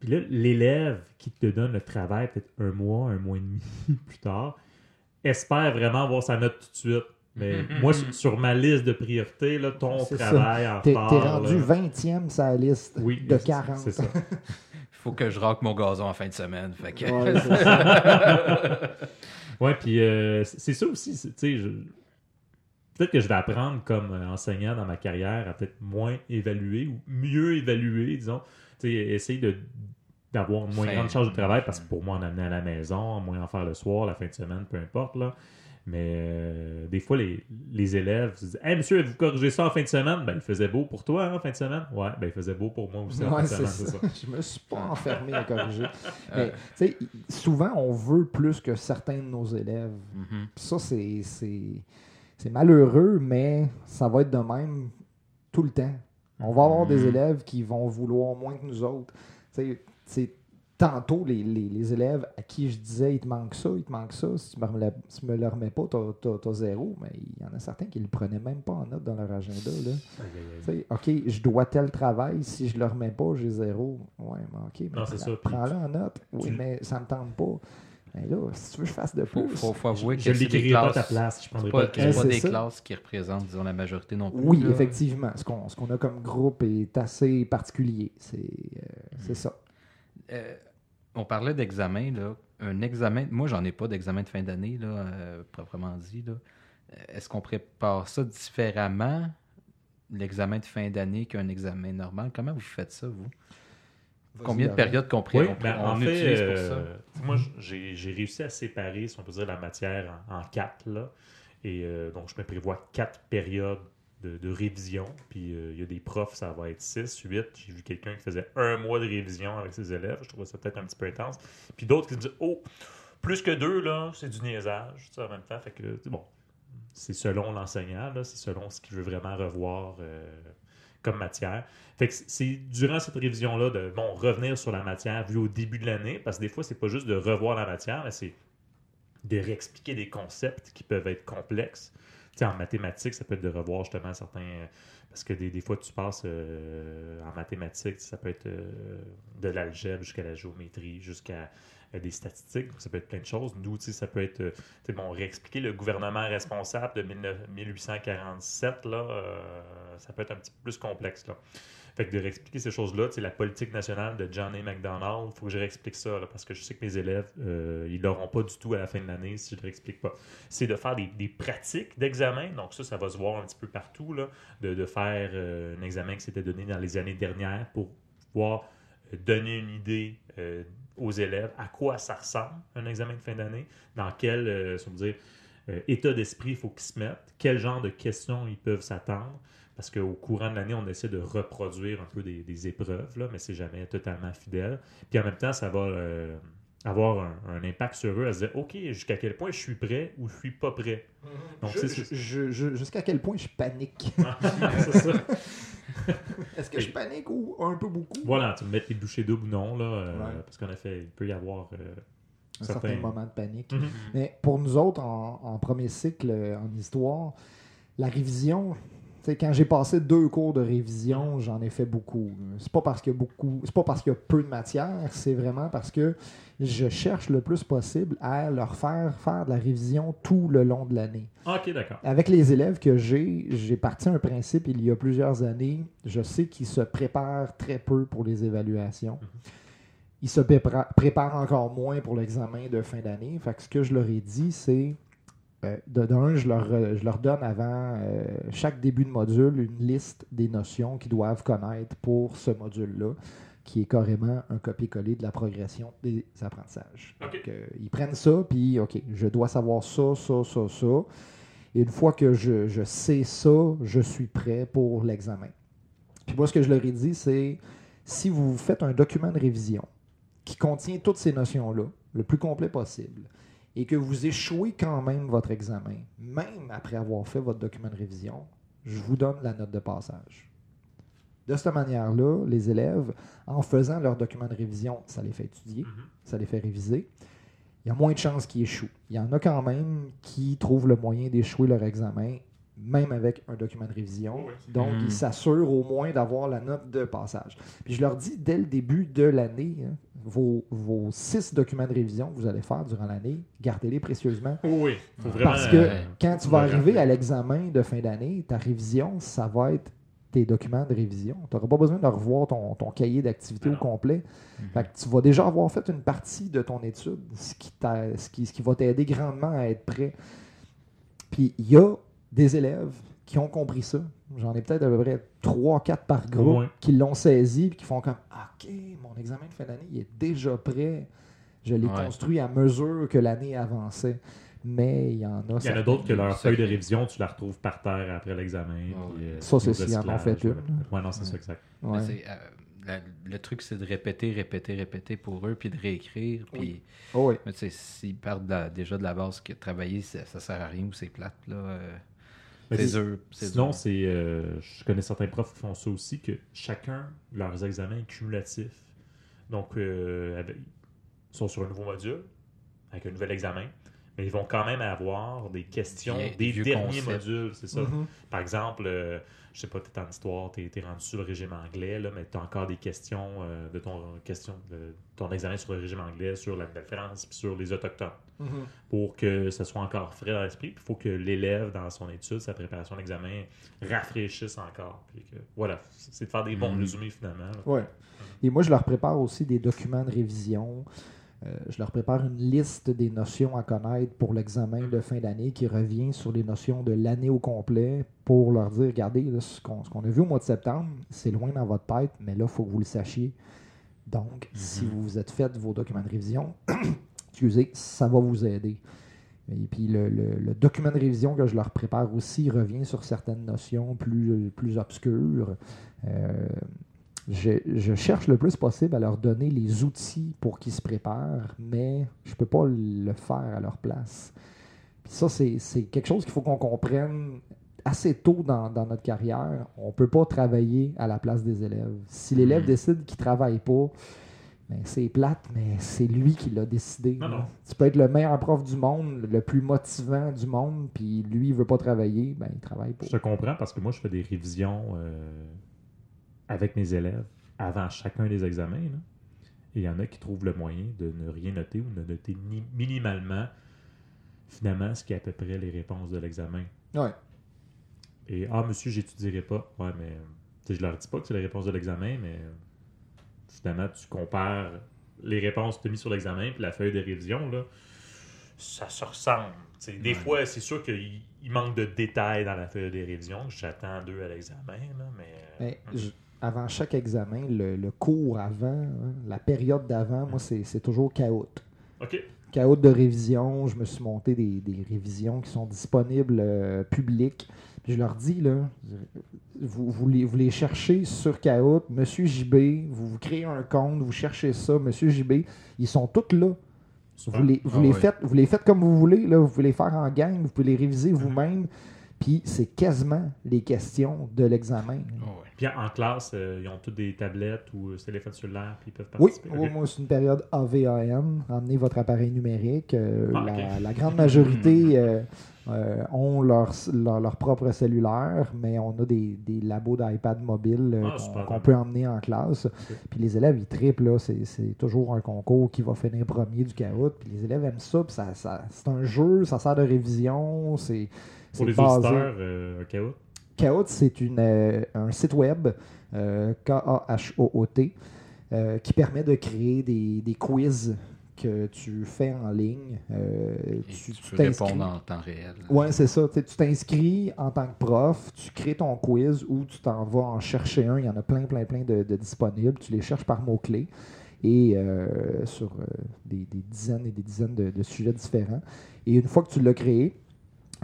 là, l'élève qui te donne le travail, peut-être un mois, un mois et demi *laughs* plus tard, espère vraiment avoir sa note tout de suite. Mais moi, sur, sur ma liste de priorités, là, ton C'est ça. travail en T'es rendu là, 20e sur la liste oui, de c'est- 40. C'est ça. *laughs* Il faut que je raque mon gazon en fin de semaine. Fait que... Ouais, *laughs* c'est ça. Ouais, puis euh, c'est ça aussi, tu sais, je- peut-être que je vais apprendre comme euh, enseignant dans ma carrière à peut-être moins évaluer ou mieux évaluer, disons, essayer de d'avoir une moins grande charge de travail parce que pour moi en amener à la maison, moins en faire le soir, la fin de semaine, peu importe là. Mais euh, des fois, les, les élèves se disent Hey monsieur, avez-vous corrigé ça en fin de semaine Ben, il faisait beau pour toi hein, en fin de semaine Ouais, ben, il faisait beau pour moi aussi en fin de semaine, c'est ça. ça. *laughs* Je me suis pas enfermé à corriger. *laughs* Mais, tu sais, souvent, on veut plus que certains de nos élèves. Mhm. Puis ça, c'est malheureux, mais ça va être de même tout le temps. On va avoir des Mhm. élèves qui vont vouloir moins que nous autres. C'est tantôt, les, les- les élèves à qui je disais, il te manque ça, il te manque ça, si tu me, remets- si tu me le remets pas, t'as, zéro. Mais il y en a certains qui le prenaient même pas en note dans leur agenda. Là. OK, je dois tel travail, si je le remets pas, j'ai zéro. Ouais, mais OK, mais prends-le en note. Oui, tu- mais ça me tente pas. Mais là, si tu veux que je fasse de pouces. faut, faut avouer que Je l'écrirai pas ta classes. place, je prendrai pas, pas de des ça. classes qui représentent, disons, la majorité non plus. Oui, là. effectivement. Ce qu'on, ce qu'on a comme groupe est assez particulier. C'est, euh, c'est ça. Euh, on parlait d'examen, là. Un examen, moi, j'en ai pas d'examen de fin d'année, là, euh, proprement dit. Là. Est-ce qu'on prépare ça différemment, l'examen de fin d'année, qu'un examen normal? Comment vous faites ça, vous? Combien de périodes Oui, on, ben, on en fait, utilise pour euh, moi, j'ai j'ai réussi à séparer, si on peut dire, la matière en, en quatre. Là. Et euh, donc, je me prévois quatre périodes de, de révision. Puis, euh, il y a des profs, ça va être six, huit. J'ai vu quelqu'un qui faisait un mois de révision avec ses élèves. Je trouvais ça peut-être un petit peu intense. Puis d'autres qui se disent, oh, plus que deux, là, c'est du niaisage, tu sais, en même temps. Fait que, bon, c'est selon l'enseignant, là, c'est selon ce qu'il veut vraiment revoir euh, comme matière. Fait que c'est- durant cette révision-là de bon, revenir sur la matière vue au début de l'année, parce que des fois, c'est pas juste de revoir la matière, mais c'est de réexpliquer des concepts qui peuvent être complexes. En mathématiques, ça peut être de revoir justement certains. Parce que des, des fois, tu passes euh, en mathématiques, ça peut être euh, de l'algèbre jusqu'à la géométrie, jusqu'à des statistiques, ça peut être plein de choses. Nous, ça peut être, euh, bon, réexpliquer le gouvernement responsable de 19 1847, là, euh, ça peut être un petit peu plus complexe, là. Fait que de réexpliquer ces choses-là, sais, la politique nationale de John A. MacDonald, il faut que je réexplique ça, là, parce que je sais que mes élèves, euh, ils l'auront pas du tout à la fin de l'année si je ne réexplique pas. C'est de faire des, pratiques d'examen, donc ça, ça va se voir un petit peu partout, là, de, faire euh, un examen qui s'était donné dans les années dernières pour pouvoir euh, donner une idée euh, aux élèves à quoi ça ressemble, un examen de fin d'année, dans quel, euh, si on veut dire, euh, état d'esprit il faut qu'ils se mettent, quel genre de questions ils peuvent s'attendre, parce qu'au courant de l'année, on essaie de reproduire un peu des, des épreuves, là, mais c'est jamais totalement fidèle. Puis en même temps, ça va euh, avoir un, un impact sur eux à se dire, OK, jusqu'à quel point je suis prêt ou je suis pas prêt. Donc, Je- c'est- c'est- je- je- jusqu'à quel point je panique. *laughs* c'est ça. *laughs* *laughs* Est-ce que je panique ou un peu beaucoup? Voilà, tu me mets les bouchées doubles ou non, là, euh, Ouais. parce qu'en effet, il peut y avoir euh, un certain moment de panique. Mhm. Mais pour nous autres, en, en premier cycle euh, en histoire, la révision, quand j'ai passé deux cours de révision, j'en ai fait beaucoup. C'est pas parce qu'il y a beaucoup, c'est pas parce qu'il y a peu de matière, c'est vraiment parce que je cherche le plus possible à leur faire faire de la révision tout le long de l'année. Ah, OK, d'accord. Avec les élèves que j'ai, j'ai parti un principe il y a plusieurs années. Je sais qu'ils se préparent très peu pour les évaluations. Ils se préparent encore moins pour l'examen de fin d'année. Fait que ce que je leur ai dit, c'est euh, d'un, je leur, je leur donne avant euh, chaque début de module une liste des notions qu'ils doivent connaître pour ce module-là, qui est carrément un copier-coller de la progression des apprentissages. Donc, euh, ils prennent ça, puis OK, je dois savoir ça, ça, ça, ça. Et une fois que je, je sais ça, je suis prêt pour l'examen. Puis moi, ce que je leur ai dit, c'est si vous faites un document de révision qui contient toutes ces notions-là, le plus complet possible, et que vous échouez quand même votre examen, même après avoir fait votre document de révision, je vous donne la note de passage. De cette manière-là, les élèves, en faisant leur document de révision, ça les fait étudier, Mhm. ça les fait réviser. Il y a moins de chances qu'ils échouent. Il y en a quand même qui trouvent le moyen d'échouer leur examen, même avec un document de révision. Oui. Donc, Mhm. ils s'assurent au moins d'avoir la note de passage. Puis je leur dis, dès le début de l'année, hein, vos, vos six documents de révision que vous allez faire durant l'année, gardez-les précieusement. Oh oui, faut vraiment. Parce que quand tu vas arriver à l'examen de fin d'année, ta révision, ça va être tes documents de révision. Tu n'auras pas besoin de revoir ton, ton cahier d'activité au complet. Mhm. Fait que tu vas déjà avoir fait une partie de ton étude, ce qui, ce qui, ce qui va t'aider grandement à être prêt. Puis il y a des élèves qui ont compris ça. J'en ai peut-être à peu près 3-4 par groupe qui l'ont saisi et qui font comme OK, mon examen de fin d'année il est déjà prêt. Je l'ai Ouais. construit à mesure que l'année avançait. Mais il y en a. Il y en a d'autres que leur feuille de révision, tu la retrouves par terre après l'examen. Oui. euh, Ça, c'est s'ils en ont fait une. Ouais, non, c'est ça, exact. Euh, la- le truc, c'est de répéter, répéter, répéter pour eux, puis de réécrire. Puis, Oui. Oh oui. mais tu sais, s'ils partent de la- déjà de la base que travailler, ça, ça sert à rien ou c'est plate, là. euh, c'est dur. c'est Sinon, c'est, euh, je connais certains profs qui font ça aussi, que chacun leurs examens est cumulatif. Donc, euh, avec- ils sont sur un nouveau module, avec un nouvel examen, mais ils vont quand même avoir des questions Des- derniers modules, c'est ça. Mhm. Par exemple, euh, je sais pas, tu es en histoire, tu es, rendu sur le régime anglais, là, mais tu as encore des questions euh, de ton, question, de ton examen sur le régime anglais, sur la Nouvelle-France, puis sur les Autochtones Mhm. pour que ce soit encore frais dans l'esprit. Puis Il faut que l'élève, dans son étude, sa préparation d'examen, rafraîchisse encore. Puis que, voilà, c'est de faire des bons Mhm. résumés finalement. Ouais. Et moi, je leur prépare aussi des documents de révision. Euh, je leur prépare une liste des notions à connaître pour l'examen de fin d'année qui revient sur les notions de l'année au complet pour leur dire, regardez, là, ce qu'on a vu au mois de septembre, c'est loin dans votre tête, mais là, il faut que vous le sachiez. Donc, si vous vous êtes fait vos documents de révision, *clears throat* excusez, ça va vous aider. Et puis le, le- le document de révision que je leur prépare aussi revient sur certaines notions plus, plus obscures. Euh, je, je cherche le plus possible à leur donner les outils pour qu'ils se préparent, mais je ne peux pas le faire à leur place. Puis ça, c'est quelque chose qu'il faut qu'on comprenne assez tôt dans, dans notre carrière. On ne peut pas travailler à la place des élèves. Si l'élève Mhm. décide qu'il ne travaille pas, ben, c'est plate, mais c'est lui qui l'a décidé. Non, là. non. Tu peux être le meilleur prof du monde, le plus motivant du monde, puis lui, il veut pas travailler, ben, il travaille pas. Je te comprends parce que moi, je fais des révisions euh, avec mes élèves avant chacun des examens. là. Et il y en a qui trouvent le moyen de ne rien noter ou de noter ni- minimalement, finalement, ce qui est à peu près les réponses de l'examen. Ouais. Et ah, monsieur, j'étudierai pas. Ouais, mais sais, je leur dis pas que c'est les réponses de l'examen, mais euh, finalement, tu compares les réponses que tu as mises sur l'examen puis la feuille de révision, là, ça se ressemble. Des Ouais. fois, c'est sûr qu'il il manque de détails dans la feuille de révision. J'attends deux à l'examen, mais. euh, Mais je- avant chaque examen, le, le cours avant, hein, la période d'avant, moi, c'est c'est toujours chaos. OK. Chaos de révision, je me suis monté des, des révisions qui sont disponibles euh, publiques. Puis je leur dis, là, vous, vous, les, vous les cherchez sur Chaos, Monsieur JB, vous, vous créez un compte, vous cherchez ça, Monsieur JB, ils sont tous là. Vous les, vous, Ah les ouais. faites, vous les faites comme vous voulez, là, vous pouvez les faire en gang, vous pouvez les réviser vous-même. Puis c'est quasiment les questions de l'examen. Oh, ouais. Puis en classe, euh, ils ont tous des tablettes ou euh, téléphone cellulaire, puis ils peuvent Oui, participer. oui, moi, c'est une période AVAN. Emmenez votre appareil numérique. Euh, Ah, la, grande majorité *laughs* euh, euh, ont leur, leur, leur propre cellulaire, mais on a des, des labos d'iPad mobile euh, Ah, qu'on peut emmener en classe. Puis les élèves, ils triplent. là. C'est c'est toujours un concours qui va finir premier du caout. Puis les élèves aiment ça. Puis ça, ça- c'est un jeu, ça sert de révision. C'est Pour les basé- auditeurs, euh. Kahoot, c'est une, euh, un site web, euh, K-A-H-O-O-T, euh, qui permet de créer des, des quiz que tu fais en ligne. Euh, tu tu, tu peux t'inscris- répondre en temps réel. Ouais, c'est ça. Tu t'inscris en tant que prof, tu crées ton quiz ou tu t'en vas en chercher un. Il y en a plein, plein, plein de, de disponibles. Tu les cherches par mots-clés et euh, sur euh, des, des dizaines et des dizaines de, de sujets différents. Et une fois que tu l'as créé,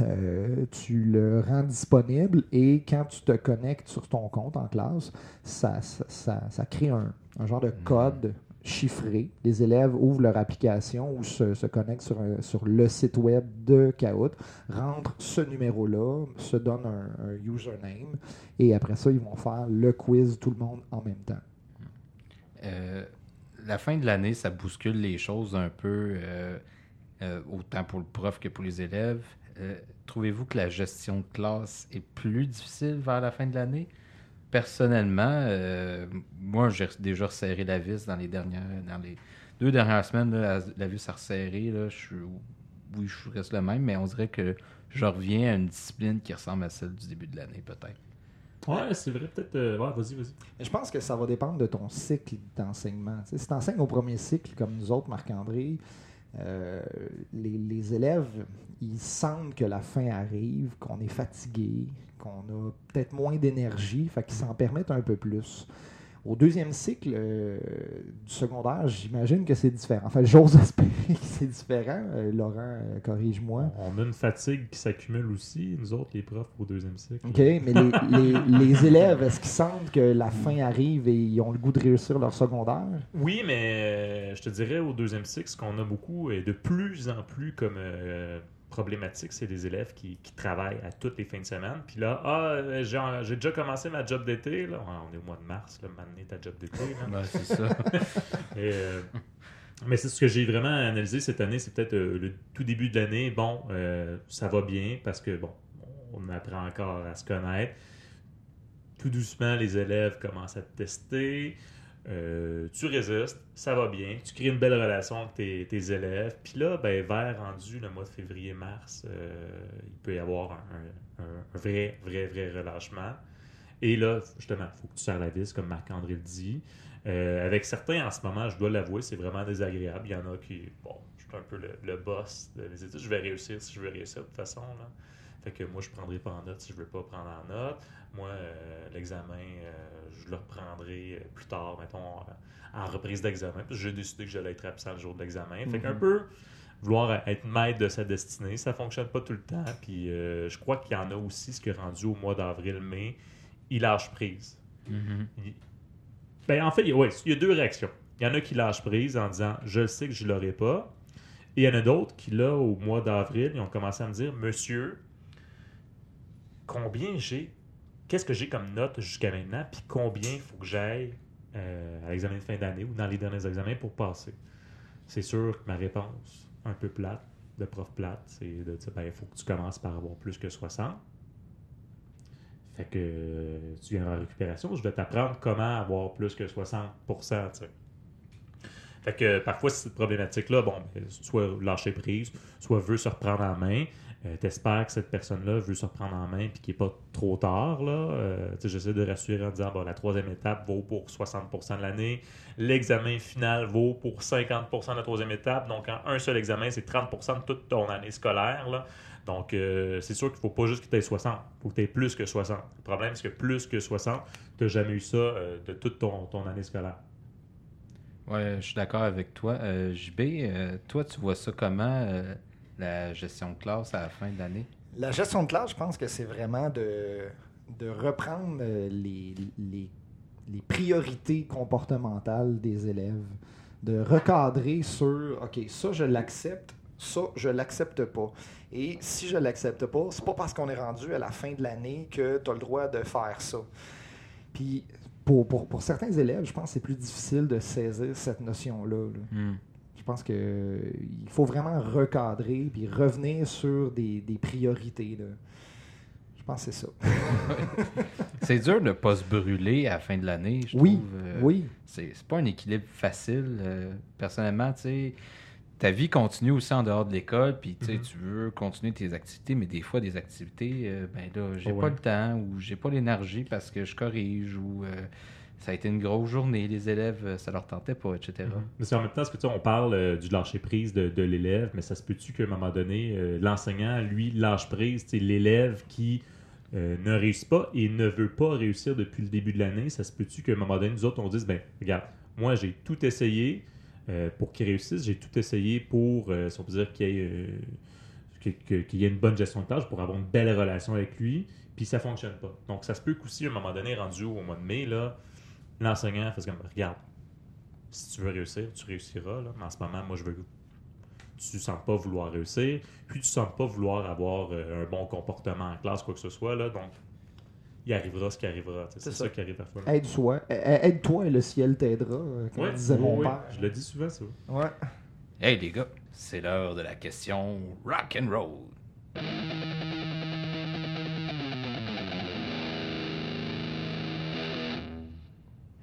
euh, tu le rends disponible et quand tu te connectes sur ton compte en classe, ça, ça, ça- ça crée un, un genre de code chiffré. Les élèves ouvrent leur application ou se, se connectent sur, un- sur le site web de Kahoot, rentrent ce numéro-là, se donnent un, un username et après ça, ils vont faire le quiz tout le monde en même temps. Euh, la fin de l'année, ça bouscule les choses un peu, euh, euh, autant pour le prof que pour les élèves. Euh, Trouvez-vous que la gestion de classe est plus difficile vers la fin de l'année? Personnellement, euh, moi, j'ai déjà resserré la vis dans les dernières, dans les deux dernières semaines. là, la, la vis a resserré. Là, je suis, oui, je reste le même, mais on dirait que je reviens à une discipline qui ressemble à celle du début de l'année, peut-être. Ouais, c'est vrai, peut-être. euh, ouais, vas-y, vas-y. Je pense que ça va dépendre de ton cycle d'enseignement. Si tu enseignes au premier cycle, comme nous autres, Marc-André, euh, les, les élèves, ils sentent que la fin arrive, qu'on est fatigué, qu'on a peut-être moins d'énergie, fait qu'ils s'en permettent un peu plus. Au deuxième cycle euh, du secondaire, j'imagine que c'est différent. Enfin, j'ose *laughs* espérer que c'est différent. Euh, Laurent, euh, corrige-moi. On a une fatigue qui s'accumule aussi, nous autres, les profs, au deuxième cycle. OK, mais les, *laughs* les- les élèves, est-ce qu'ils sentent que la fin arrive et ils ont le goût de réussir leur secondaire? Oui, mais je te dirais au deuxième cycle, ce qu'on a beaucoup et de plus en plus comme problématique, c'est des élèves qui, qui travaillent à toutes les fins de semaine. Puis là, ah, euh, j'ai déjà commencé ma job d'été. Là. On est au mois de mars, là, maintenant ta job d'été. Ouais, c'est ça. *laughs* Et, euh, mais c'est ce que j'ai vraiment analysé cette année, c'est peut-être euh, le tout début de l'année. Bon, euh, ça va bien parce que, bon, on apprend encore à se connaître. Tout doucement, les élèves commencent à te tester. Euh, tu résistes, ça va bien. Tu crées une belle relation avec tes, élèves. Puis là, ben, vers rendu le mois de février-mars, euh, il peut y avoir un, vrai, vrai, vrai relâchement. Et là, justement, il faut que tu serres la vis, comme Marc-André le dit. Euh, avec certains, en ce moment, je dois l'avouer, c'est vraiment désagréable. Il y en a qui, bon, je suis un peu le, le boss de mes études. Je vais réussir si je veux réussir de toute façon. Là. Fait que moi, je ne prendrai pas en note si je ne veux pas prendre en note. Moi, euh, l'examen, euh, je le reprendrai euh, plus tard, mettons, en reprise d'examen. Parce que j'ai décidé que j'allais être absent le jour de l'examen. Fait qu'un Mhm. peu vouloir être maître de sa destinée, ça fonctionne pas tout le temps. Puis euh, je crois qu'il y en a aussi, ce qui est rendu au mois d'avril-mai, il lâche prise. Mhm. Il- Ben, en fait, il ouais, il y a deux réactions. Il y en a qui lâchent prise en disant je sais que je l'aurai pas. Et il y en a d'autres qui, là, au mois d'avril, ils ont commencé à me dire Monsieur, combien j'ai Qu'est-ce que j'ai comme note jusqu'à maintenant Puis combien il faut que j'aille euh, à l'examen de fin d'année ou dans les derniers examens pour passer C'est sûr que ma réponse, un peu plate, de prof plate, c'est de dire ben, il faut que tu commences par avoir plus que 60. Fait que euh, tu viens en récupération, je vais t'apprendre comment avoir plus que 60 tu sais. Fait que parfois, cette problématique-là, bon, ben, soit lâcher prise, soit veut se reprendre en main. Euh, T'espères que cette personne-là veut se reprendre en main puis qu'il n'est pas trop tard. Euh, J'essaie de rassurer en disant la troisième étape vaut pour 60% de l'année. L'examen final vaut pour 50% de la troisième étape. Donc, en un seul examen, c'est 30% de toute ton année scolaire. Donc, euh, c'est sûr qu'il ne faut pas juste que tu aies 60. Il faut que tu aies plus que 60. Le problème, c'est que plus que 60, tu n'as jamais eu ça de toute ton, ton année scolaire. Ouais, je suis d'accord avec toi. JB, toi, tu vois ça comment, la gestion de classe à la fin de l'année? La gestion de classe, je pense que c'est vraiment de, de reprendre euh, les, les, les priorités comportementales des élèves, de recadrer sur OK, ça je l'accepte, ça je l'accepte pas. Et si je l'accepte pas, c'est pas parce qu'on est rendu à la fin de l'année que tu as le droit de faire ça. Puis pour, pour, pour certains élèves, je pense que c'est plus difficile de saisir cette notion-là. là. Hmm. Je pense que euh, il faut vraiment recadrer puis revenir sur des, des priorités. là. Je pense que c'est ça. *laughs* C'est dur de ne pas se brûler à la fin de l'année, je Oui, trouve. euh, oui. C'est c'est pas un équilibre facile. euh, personnellement, tu sais, ta vie continue aussi en dehors de l'école, puis tu Mhm. tu veux continuer tes activités, mais des fois, des activités, euh, ben là, j'ai Oh, pas le temps ou j'ai pas l'énergie parce que je corrige ou ça a été une grosse journée, les élèves, euh, ça leur tentait pas, etc. Mais c'est en même temps, que on parle euh, du lâcher prise de, l'élève, mais ça se peut-tu qu'à un moment donné, euh, l'enseignant, lui, lâche prise, sais, l'élève qui ne réussit pas et ne veut pas réussir depuis le début de l'année, ça se peut-tu qu'à un moment donné, nous autres, on dise, ben, regarde, moi, j'ai tout essayé pour qu'il réussisse, j'ai tout essayé pour, si on peut dire, qu'il y ait, y ait une bonne gestion de tâche, pour avoir une belle relation avec lui, puis ça fonctionne pas. Donc, ça se peut qu'aussi, à un moment donné, rendu au mois de mai, là, l'enseignant fasse comme, regarde, si tu veux réussir, tu réussiras. Là. Mais en ce moment, moi, je veux que tu sens pas vouloir réussir, puis tu sens pas vouloir avoir euh, un bon comportement en classe, quoi que ce soit. Là. Donc, il arrivera ce qui arrivera. C'est ça. ça qui arrive parfois. Aide-toi. Aide-toi et le ciel t'aidera, euh, comme Ouais, disait mon ouais, père. Je le dis souvent, ça. Ouais. Hey les gars, c'est l'heure de la question rock and roll.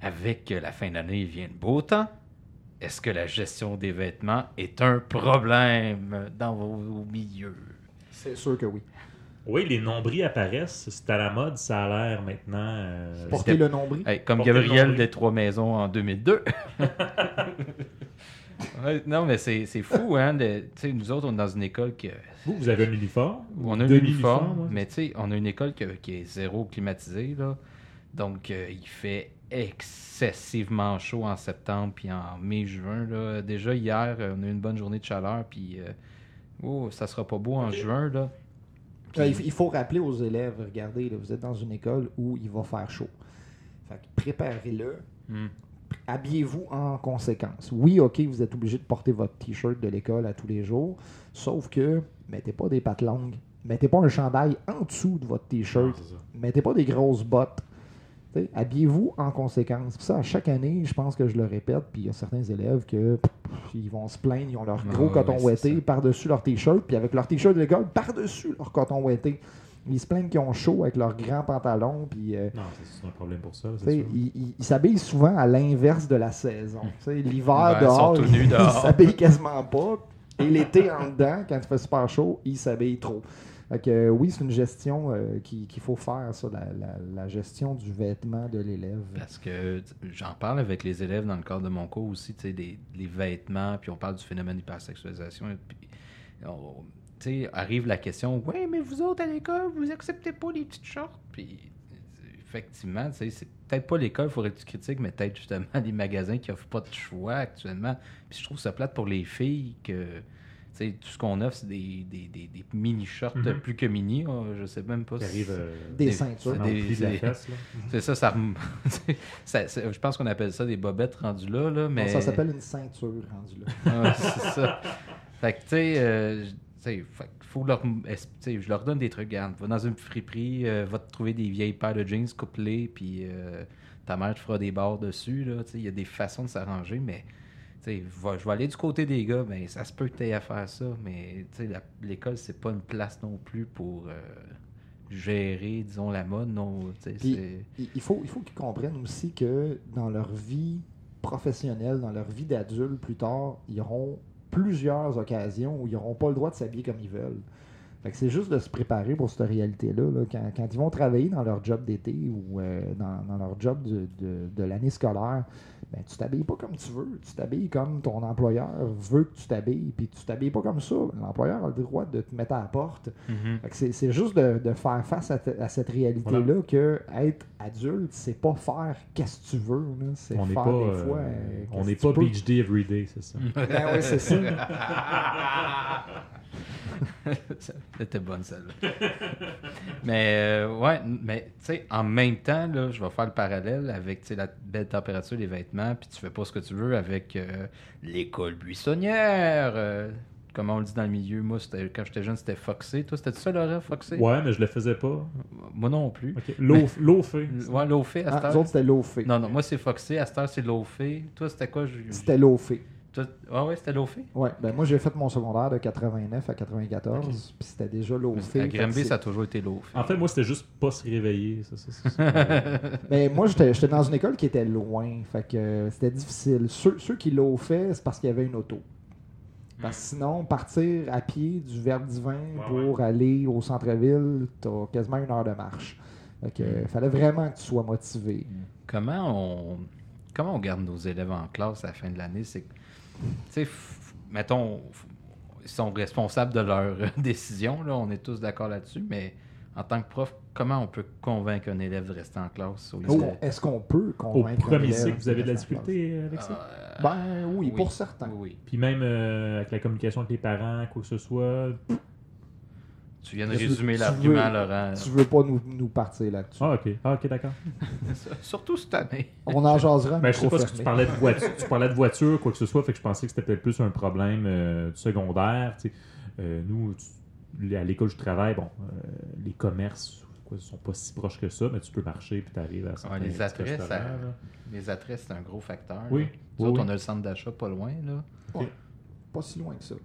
Avec la fin d'année vient le beau temps. Est-ce que la gestion des vêtements est un problème dans vos milieux? C'est sûr que oui. Oui, les nombris apparaissent. C'est à la mode, ça a l'air maintenant. euh, Porter le nombril. Hey, comme Porter Gabriel nombril. des Trois Maisons en 2002. *laughs* Ouais, non, mais c'est c'est fou, hein? de- tu sais, nous autres, on est dans une école qui, Vous, vous avez un uniforme? On a un uniforme, ouais. mais tu sais, on a une école qui, qui est zéro climatisée, là. Donc, euh, il fait excessivement chaud en septembre, puis en mai-juin, là. Déjà, hier, euh, on a eu une bonne journée de chaleur, puis... euh, oh, ça sera pas beau en juin, là. Puis- Euh, il faut rappeler aux élèves, regardez, là, vous êtes dans une école où il va faire chaud. Fait que préparez-le. Hmm. Habillez-vous en conséquence. Oui, ok, vous êtes obligé de porter votre t-shirt de l'école à tous les jours, sauf que mettez pas des pattes longues, mettez pas un chandail en dessous de votre t-shirt, mettez pas des grosses bottes. T'sais, Habillez-vous en conséquence. Puis ça, à chaque année, je pense que je le répète, puis il y a certains élèves que pff, ils vont se plaindre, ils ont leur Ah gros ouais, coton c'est ouetté par-dessus leur t-shirt, puis avec leur t-shirt de l'école par-dessus leur coton ouetté. Ils se plaignent qu'ils ont chaud avec leurs grands pantalons, puis euh, Non, c'est- un problème pour ça, c'est T'sais, sûr. ils ils- ils s'habillent souvent à l'inverse de la saison. T'sais, L'hiver dehors, ils s'habillent quasiment pas. Et l'été en dedans, quand il fait super chaud, ils s'habillent trop. Euh, oui, c'est une gestion euh, qui- qu'il faut faire, ça, la, la- gestion du vêtement de l'élève. Parce que j'en parle avec les élèves dans le cadre de mon cours aussi, tu sais, des, les vêtements, puis on parle du phénomène d'hypersexualisation. Puis, on- arrive la question, ouais, mais vous autres à l'école, vous acceptez pas les petites shorts. Puis, effectivement, tu c'est peut-être pas l'école, il faudrait que tu critiques, mais peut-être justement *laughs* les magasins qui offrent pas de choix actuellement. Puis je trouve ça plate pour les filles que. Tu sais, tout ce qu'on offre, c'est des, des, des, des mini-shorts Mhm. plus que mini. oh, je sais même pas si- arrive euh, Des des- ceintures. c'est *laughs* ça, ça, *laughs* ça- ça- Je pense qu'on appelle ça des bobettes rendues là, là mais... Ça s'appelle une ceinture rendue là. *laughs* Ouais, c'est ça. Fait que, tu sais, euh, fait faut leur... es- tu sais, je leur donne des trucs, regarde, va dans une friperie, euh, va te trouver des vieilles paires de jeans, coupe-les, puis euh, ta mère te fera des barres dessus, là, tu sais, il y a des façons de s'arranger, mais... je vais aller du côté des gars, ben ça se peut que tu aies à faire ça, mais l'école, c'est pas une place non plus pour euh, gérer, disons, la mode, non, il faut, il faut qu'ils comprennent aussi que dans leur vie professionnelle, dans leur vie d'adulte plus tard, ils auront plusieurs occasions où ils n'auront pas le droit de s'habiller comme ils veulent. Fait que c'est juste de se préparer pour cette réalité-là. là. Quand, quand ils vont travailler dans leur job d'été ou euh, dans, dans leur job de, de- de l'année scolaire, ben, tu t'habilles pas comme tu veux. Tu t'habilles comme ton employeur veut que tu t'habilles, puis tu t'habilles pas comme ça. L'employeur a le droit de te mettre à la porte. Mhm. Fait que C'est juste de, de faire face à, te- à cette réalité-là que être adulte, c'est pas faire qu'est-ce que tu veux. C'est On n'est faire pas, des euh, fois. euh, on n'est pas peux. beach day every day, c'est ça. Ben ouais, c'est ça. *laughs* *laughs* C'était bonne celle-là. mais euh, ouais, mais tu sais, en même temps, là, je vais faire le parallèle avec tu sais, la belle température des vêtements, puis tu fais pas ce que tu veux avec euh, l'école buissonnière. euh, comment on le dit dans le milieu, moi, quand j'étais jeune, c'était Foxé. Toi, c'était ça, Laura, Foxé? Ouais, mais je le faisais pas. Moi non plus. Ok. L'eau l'eau fait. Ouais, Lofé, à cette Ah, heure. c'était Lofé. Non, non, moi c'est Foxé, à cette heure c'est Lofé. Toi, c'était quoi? je- C'était Lofé. Ah ouais, c'était Lofé? Ouais, ben moi j'ai fait mon secondaire de 89 à 94, puis c'était déjà Lofé. À Granby, ça a toujours été Lofé. En fait, moi, c'était juste pas se réveiller. Ça, ça, ça, ça. *laughs* Ben, moi, j'étais j'étais dans une école qui était loin, fait que euh, c'était difficile. Ceux, ceux qui l'ont fait, c'est parce qu'il y avait une auto. Parce que sinon, partir à pied du Verbe divin pour aller au centre-ville, t'as quasiment une heure de marche. Fait que, euh, fallait vraiment que tu sois motivé. Comment on, comment on garde nos élèves en classe à la fin de l'année? C'est que, tu sais, mettons, ils sont responsables de leurs *laughs* décisions, là, on est tous d'accord là-dessus, mais en tant que prof, comment on peut convaitre un élève de rester en classe au Oh, lycée? Est-ce qu'on peut Au convaincre un premier cycle, vous avez de la difficulté avec ça? Euh? Ben oui, oui. pour certains. oui. Puis même euh, avec la communication avec les parents, quoi que ce soit. Tu viens de résumer l'argument, Laurent. Tu veux pas nous, nous partir là-dessus. Ah, ok. Ah, ok, d'accord. *laughs* Surtout cette année. On en jasera, Ben, je sais pas si tu parlais de voiture, tu parlais de voiture, quoi que ce soit, fait que je pensais que c'était peut-être plus un problème euh, du secondaire. Euh, nous, tu- à l'école du travail, bon, euh, les commerces quoi, sont pas si proches que ça, mais tu peux marcher puis tu arrives à certains les petits attraits, ça-. Les attraits, c'est un gros facteur. Oui. là. Nous Oui, autres, oui. on a le centre d'achat pas loin. Là. Pas si loin que ça.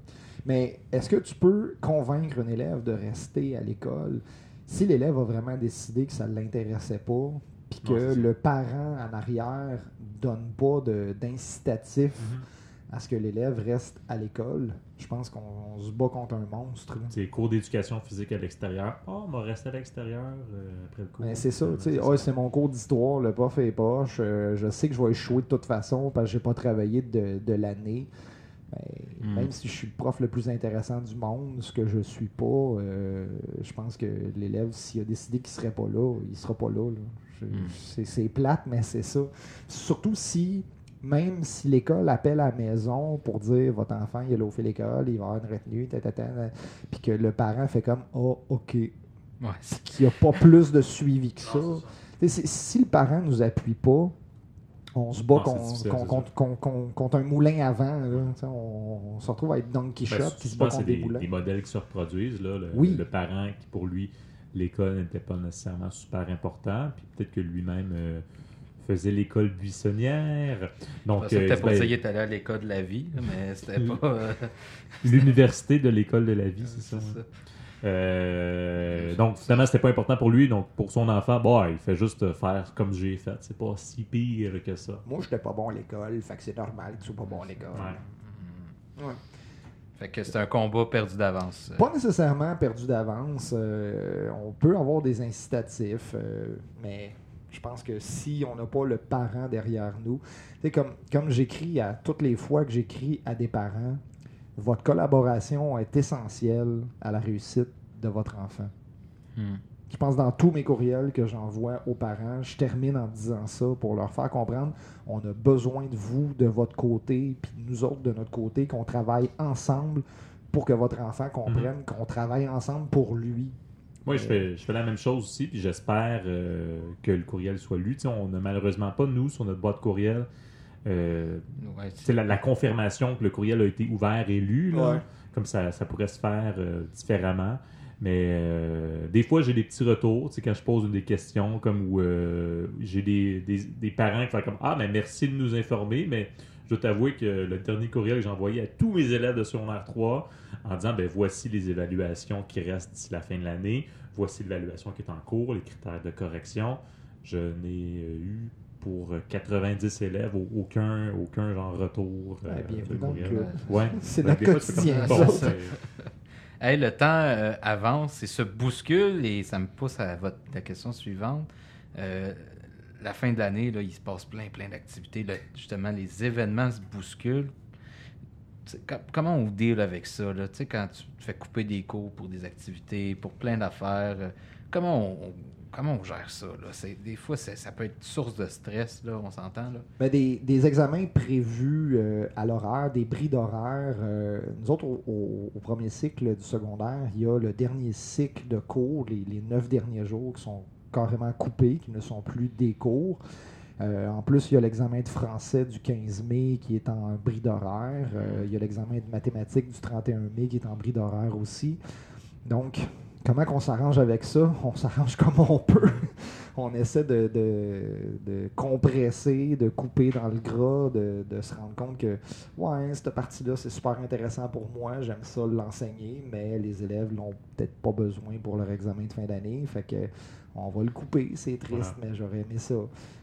Mais est-ce que tu peux convaincre un élève de rester à l'école si l'élève a vraiment décidé que ça ne l'intéressait pas, puis que le parent en arrière donne pas d'incitatif Mhm. à ce que l'élève reste à l'école? Je pense qu'on se bat contre un monstre. C'est cours d'éducation physique à l'extérieur. Oh, on va rester à l'extérieur euh, après le cours. C'est ça, tu sais. c'est mon cours d'histoire, le prof est poche. euh, je sais que je vais échouer de toute façon parce que j'ai pas travaillé de, de l'année. Ben, Mm. Même si je suis le prof le plus intéressant du monde, ce que je suis pas, euh, je pense que l'élève, s'il a décidé qu'il serait pas là, il sera pas là. là. Je- Mm. c'est, plate, mais c'est ça. Surtout si, même si l'école appelle à la maison pour dire votre enfant, il a l'eau fait l'école, il va avoir une retenue, puis que le parent fait comme Oh, OK, Ouais, qu'il n'y a pas plus de suivi que ça. Sais, Si, si le parent ne nous appuie pas, on se bat c'est contre, con- con- contre un moulin avant. là. On, on se retrouve à être Don Ben, Quichotte qui se bat contre des des, moulins. des modèles qui se reproduisent. Là, le, Oui. le parent qui, pour lui, l'école n'était pas nécessairement super important, puis peut-être que lui-même euh, faisait l'école buissonnière. Donc, c'était euh, pour ben, est allé à l'école de la vie, mais c'était *laughs* pas. euh, l'université de l'école de la vie, c'est ça. *laughs* ça. Euh, donc, finalement, c'était pas important pour lui. Donc, pour son enfant, bah, il fait juste faire comme j'ai fait. C'est pas si pire que ça. Moi, je n'étais pas bon à l'école, fait que c'est normal que tu sois pas bon à l'école. Ouais. Ouais. Fait que c'est un combat perdu d'avance. Pas nécessairement perdu d'avance. euh, on peut avoir des incitatifs, euh, mais je pense que si on n'a pas le parent derrière nous, tu sais, comme, comme j'écris à toutes les fois que j'écris à des parents, votre collaboration est essentielle à la réussite de votre enfant. Hmm. Je pense dans tous mes courriels que j'envoie aux parents, je termine en disant ça pour leur faire comprendre on a besoin de vous de votre côté, puis nous autres de notre côté, qu'on travaille ensemble pour que votre enfant comprenne qu'on travaille ensemble pour lui. Moi, je fais, je fais la même chose aussi, puis j'espère euh, que le courriel soit lu. On n'a malheureusement pas, nous, sur notre boîte courriel, euh, Ouais, sais, la, la confirmation que le courriel a été ouvert et lu, là, Ouais. comme ça, ça pourrait se faire euh, différemment. Mais euh, des fois, j'ai des petits retours, quand je pose des questions, comme où euh, j'ai des, des, des parents qui font comme Ah, mais merci de nous informer, mais je dois t'avouer que le dernier courriel que j'ai envoyé à tous mes élèves de secondaire 3 en disant ben voici les évaluations qui restent d'ici la fin de l'année, voici l'évaluation qui est en cours, les critères de correction. Je n'ai eu pour 90 élèves au- aucun, aucun genre retour. euh, Ouais, de courriel. *laughs* C'est Ben, notre des fois, tu fais quotidien, comme, bon, *laughs* Hey, le temps euh, avance et se bouscule et ça me pousse à votre, la question suivante. Euh, la fin de l'année, là, il se passe plein, plein d'activités. Justement, les événements se bousculent. Comment on deal avec ça? Là? Tu sais, quand tu te fais couper des cours pour des activités, pour plein d'affaires, euh, comment on, on- comment on gère ça? Là? Des fois, ça peut être source de stress, là, on s'entend. Ben, des, des examens prévus euh, à l'horaire, des bris d'horaire. euh, nous autres, au, premier cycle du secondaire, il y a le dernier cycle de cours, les, neuf derniers jours qui sont carrément coupés, qui ne sont plus des cours. Euh, en plus, il y a l'examen de français du 15 mai qui est en bris d'horaire. Il y a l'examen de mathématiques du 31 mai qui est en bris d'horaire aussi. Donc, comment qu'on s'arrange avec ça? On s'arrange *laughs* comme on peut. On essaie de, de- de compresser, de couper dans le gras, de, de se rendre compte que, ouais, cette partie-là, c'est super intéressant pour moi, j'aime ça l'enseigner, mais les élèves l'ont peut-être pas besoin pour leur examen de fin d'année. Fait que on va le couper, c'est triste, mais j'aurais aimé ça.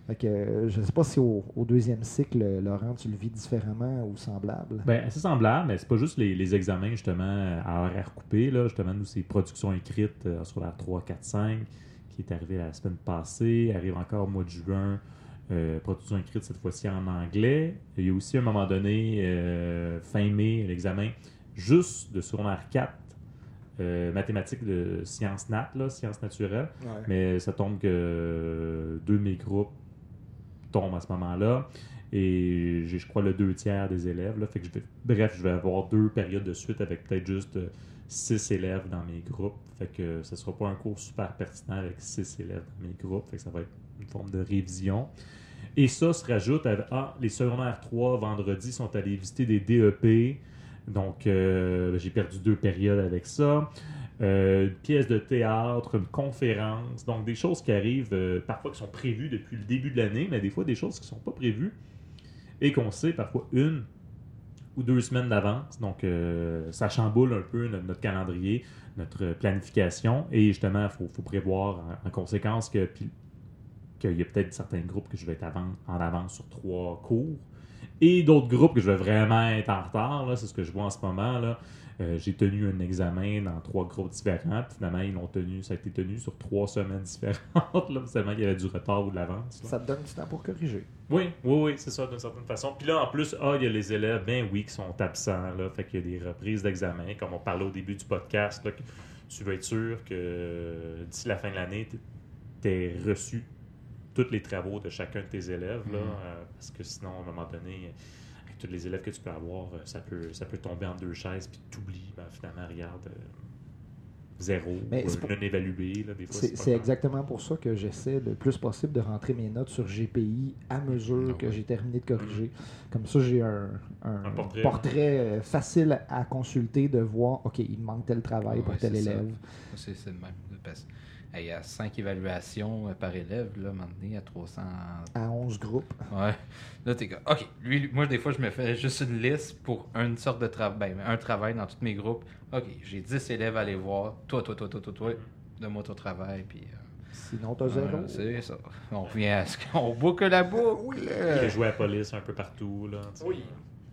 Fait que je sais pas si au, au deuxième cycle, Laurent, tu le vis différemment ou semblable. Ben, assez semblable, mais c'est pas juste les, les examens justement à horaire coupé. Là. Justement, nous, c'est production écrite euh, sur la 3, 4, 5 qui est arrivé la semaine passée, arrive encore au mois de juin. euh, production écrite cette fois-ci en anglais. Il y a aussi à un moment donné, euh, fin mai, l'examen juste de secondaire 4, euh, mathématiques de sciences nat, là, sciences naturelles. Mais ça tombe que deux de mes groupes tombent à ce moment-là. Et j'ai, je crois, le deux tiers des élèves. Là, fait que je vais, bref, je vais avoir deux périodes de suite avec peut-être juste euh, six élèves dans mes groupes. Fait que ce sera pas un cours super pertinent avec six élèves dans mes groupes. Fait que ça va être une forme de révision. Et ça se rajoute à ah, les secondaires 3 vendredi sont allés visiter des DEP. Donc euh, j'ai perdu deux périodes avec ça. Euh, une pièce de théâtre, une conférence. Donc des choses qui arrivent euh, parfois qui sont prévues depuis le début de l'année, mais des fois des choses qui ne sont pas prévues et qu'on sait parfois une ou deux semaines d'avance. Donc, euh, ça chamboule un peu notre, calendrier, notre planification. Et justement, il faut, prévoir en, en conséquence que qu'il y a peut-être certains groupes que je vais être avant- en avance sur trois cours. Et d'autres groupes que je vais vraiment être en retard. C'est ce que je vois en ce moment. Là. Euh, J'ai tenu un examen dans trois groupes différents. Finalement, ils l'ont tenu, ça a été tenu sur trois semaines différentes. *laughs* Là, seulement qu'il y avait du retard ou de l'avance. Ça te donne du temps pour corriger. Oui, oui, oui, c'est ça, d'une certaine façon. Puis là, en plus, ah, il y a les élèves, ben oui, qui sont absents, là. Fait qu'il y a des reprises d'examen, comme on parlait au début du podcast, là, tu veux être sûr que euh, d'ici la fin de l'année, tu aies reçu tous les travaux de chacun de tes élèves, là, Mhm. euh, parce que sinon, à un moment donné, avec tous les élèves que tu peux avoir, euh, ça peut, ça peut tomber en deux chaises, puis t'oublies, ben, finalement, regarde, euh, zéro, Mais ou c'est pour- non évalué, là, des fois, C'est pas c'est grave. exactement pour ça que j'essaie le plus possible de rentrer mes notes sur GPI à mesure Ah que j'ai terminé de corriger. Comme ça, j'ai un, un Un portrait, portrait, euh, facile à consulter de voir, OK, il me manque tel travail pour Ouais, tel élève. C'est c'est le même. Hey, Il y a 5 évaluations euh, par élève, là, à un moment donné, à 300. À 11 groupes. Ouais. Là, t'es comme, OK, lui, lui- moi, des fois, je me fais juste une liste pour une sorte de travail. Ben, un travail dans tous mes groupes. OK, j'ai 10 élèves à aller voir. Toi, toi, toi, toi, toi, toi. Donne-moi ton travail. Puis. euh, Sinon, t'as zéro. c'est ça. On revient à ce qu'on boucle la boucle. J'ai joué à la police un peu partout, là. Oui.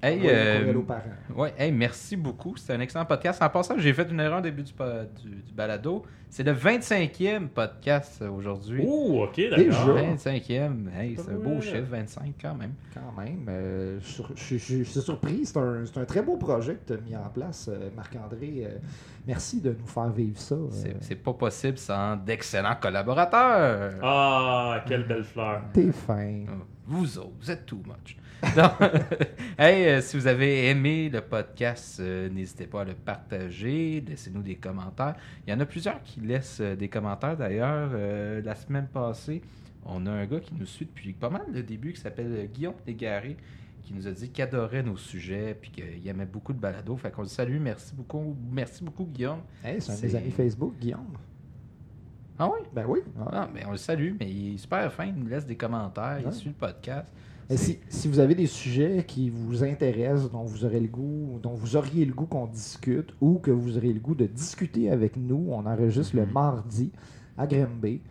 Hey, euh, courriel aux parents. Ouais, hey, merci beaucoup. C'était un excellent podcast. En passant, j'ai fait une erreur au début du, du, du balado. C'est le 25e podcast euh, aujourd'hui. Oh, ok, Déjà? d'accord. 25e. Hey, c'est un beau Ouais. chiffre, 25 quand même. Quand même. euh, je je- je suis surpris. C'est un, c'est un très beau projet que tu as mis en place, euh, Marc-André. Euh, merci de nous faire vivre ça. euh. C'est c'est pas possible sans d'excellents collaborateurs. Ah, quelle belle fleur. T'es fin. Vous autres, vous êtes too much. *laughs* Donc, *laughs* hey, euh, si vous avez aimé le podcast, euh, n'hésitez pas à le partager, laissez-nous des commentaires. Il y en a plusieurs qui laissent euh, des commentaires d'ailleurs. La semaine passée, on a un gars qui nous suit depuis pas mal le début qui s'appelle Guillaume Légaré qui nous a dit qu'il adorait nos sujets puis qu'il aimait beaucoup de balado. Fait qu'on le salue. Merci beaucoup. Merci beaucoup, Guillaume. Hey, c'est un de C'est- mes amis Facebook, Guillaume. Ah oui? Ben oui. Ah. Mais on le salue, mais il est super fin, il nous laisse des commentaires, Ouais. il suit le podcast. Si, si vous avez des sujets qui vous intéressent, dont vous aurez le goût, dont vous auriez le goût qu'on discute, ou que vous auriez le goût de discuter avec nous, on enregistre le Mhm. mardi à Grimby.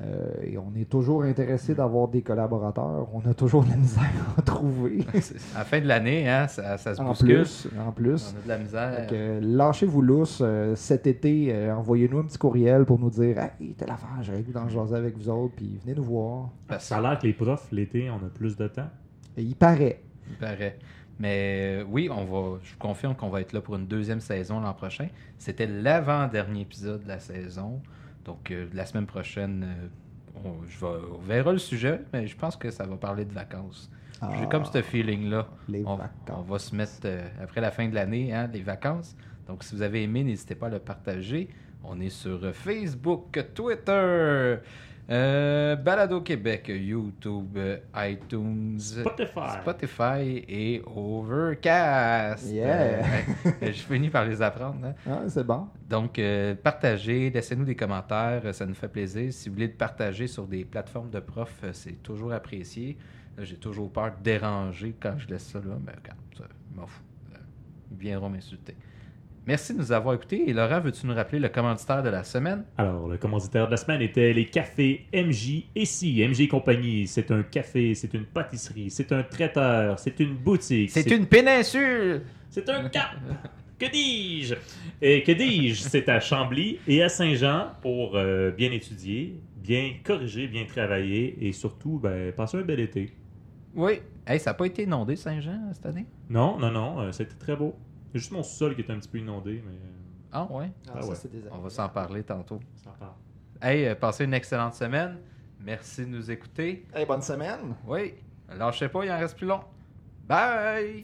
Euh, et on est toujours intéressé d'avoir des collaborateurs. On a toujours de la misère à en trouver. *laughs* À la fin de l'année, hein, ça, ça se en bouscule. plus, en plus. On a de la misère. Euh, lâchez-vous lousse euh, cet été. euh, Envoyez-nous un petit courriel pour nous dire Hey, telle affaire, j'aurais goût d'en jaser avec vous autres. Puis venez nous voir. Parce Ça a l'air que les profs, l'été, on a plus de temps. Et il paraît. Il paraît. Mais euh, oui, on va, je vous confirme qu'on va être là pour une deuxième saison l'an prochain. C'était l'avant-dernier épisode de la saison. Donc, euh, la semaine prochaine, euh, on, je vais, on verra le sujet, mais je pense que ça va parler de vacances. J'ai Ah, comme ce feeling-là. Les On, vacances. on va se mettre euh, après la fin de l'année, hein, les vacances. Donc, si vous avez aimé, n'hésitez pas à le partager. On est sur Facebook, Twitter, euh, Balado Québec, YouTube, iTunes, Spotify. Spotify et Overcast. Yeah. Euh, *laughs* je finis par les apprendre. hein. Ah, c'est bon. Donc, euh, partagez, laissez-nous des commentaires, ça nous fait plaisir. Si vous voulez le partager sur des plateformes de profs, c'est toujours apprécié. J'ai toujours peur de déranger quand je laisse ça là, mais regarde, ça, je m'en fous. Ils viendront m'insulter. Merci de nous avoir écoutés. Et Laurent, veux-tu nous rappeler le commanditaire de la semaine? Alors, le commanditaire de la semaine était les cafés MJ et si MJ compagnie. C'est un café, c'est une pâtisserie, c'est un traiteur, c'est une boutique. C'est une péninsule! C'est un cap! Que dis-je? Et que dis-je? C'est à Chambly et à Saint-Jean pour euh, bien étudier, bien corriger, bien travailler et surtout, ben, passer un bel été. Oui. Hey, ça n'a pas été inondé, Saint-Jean, cette année? Non, non, non, euh, c'était très beau. C'est juste mon sol qui était un petit peu inondé, mais euh, Ah, ouais? Ah ouais. c'est On va s'en parler tantôt. ça part. Hey, euh, passez une excellente semaine. Merci de nous écouter. Hey, bonne semaine. Oui, lâchez pas, il en reste plus long. Bye!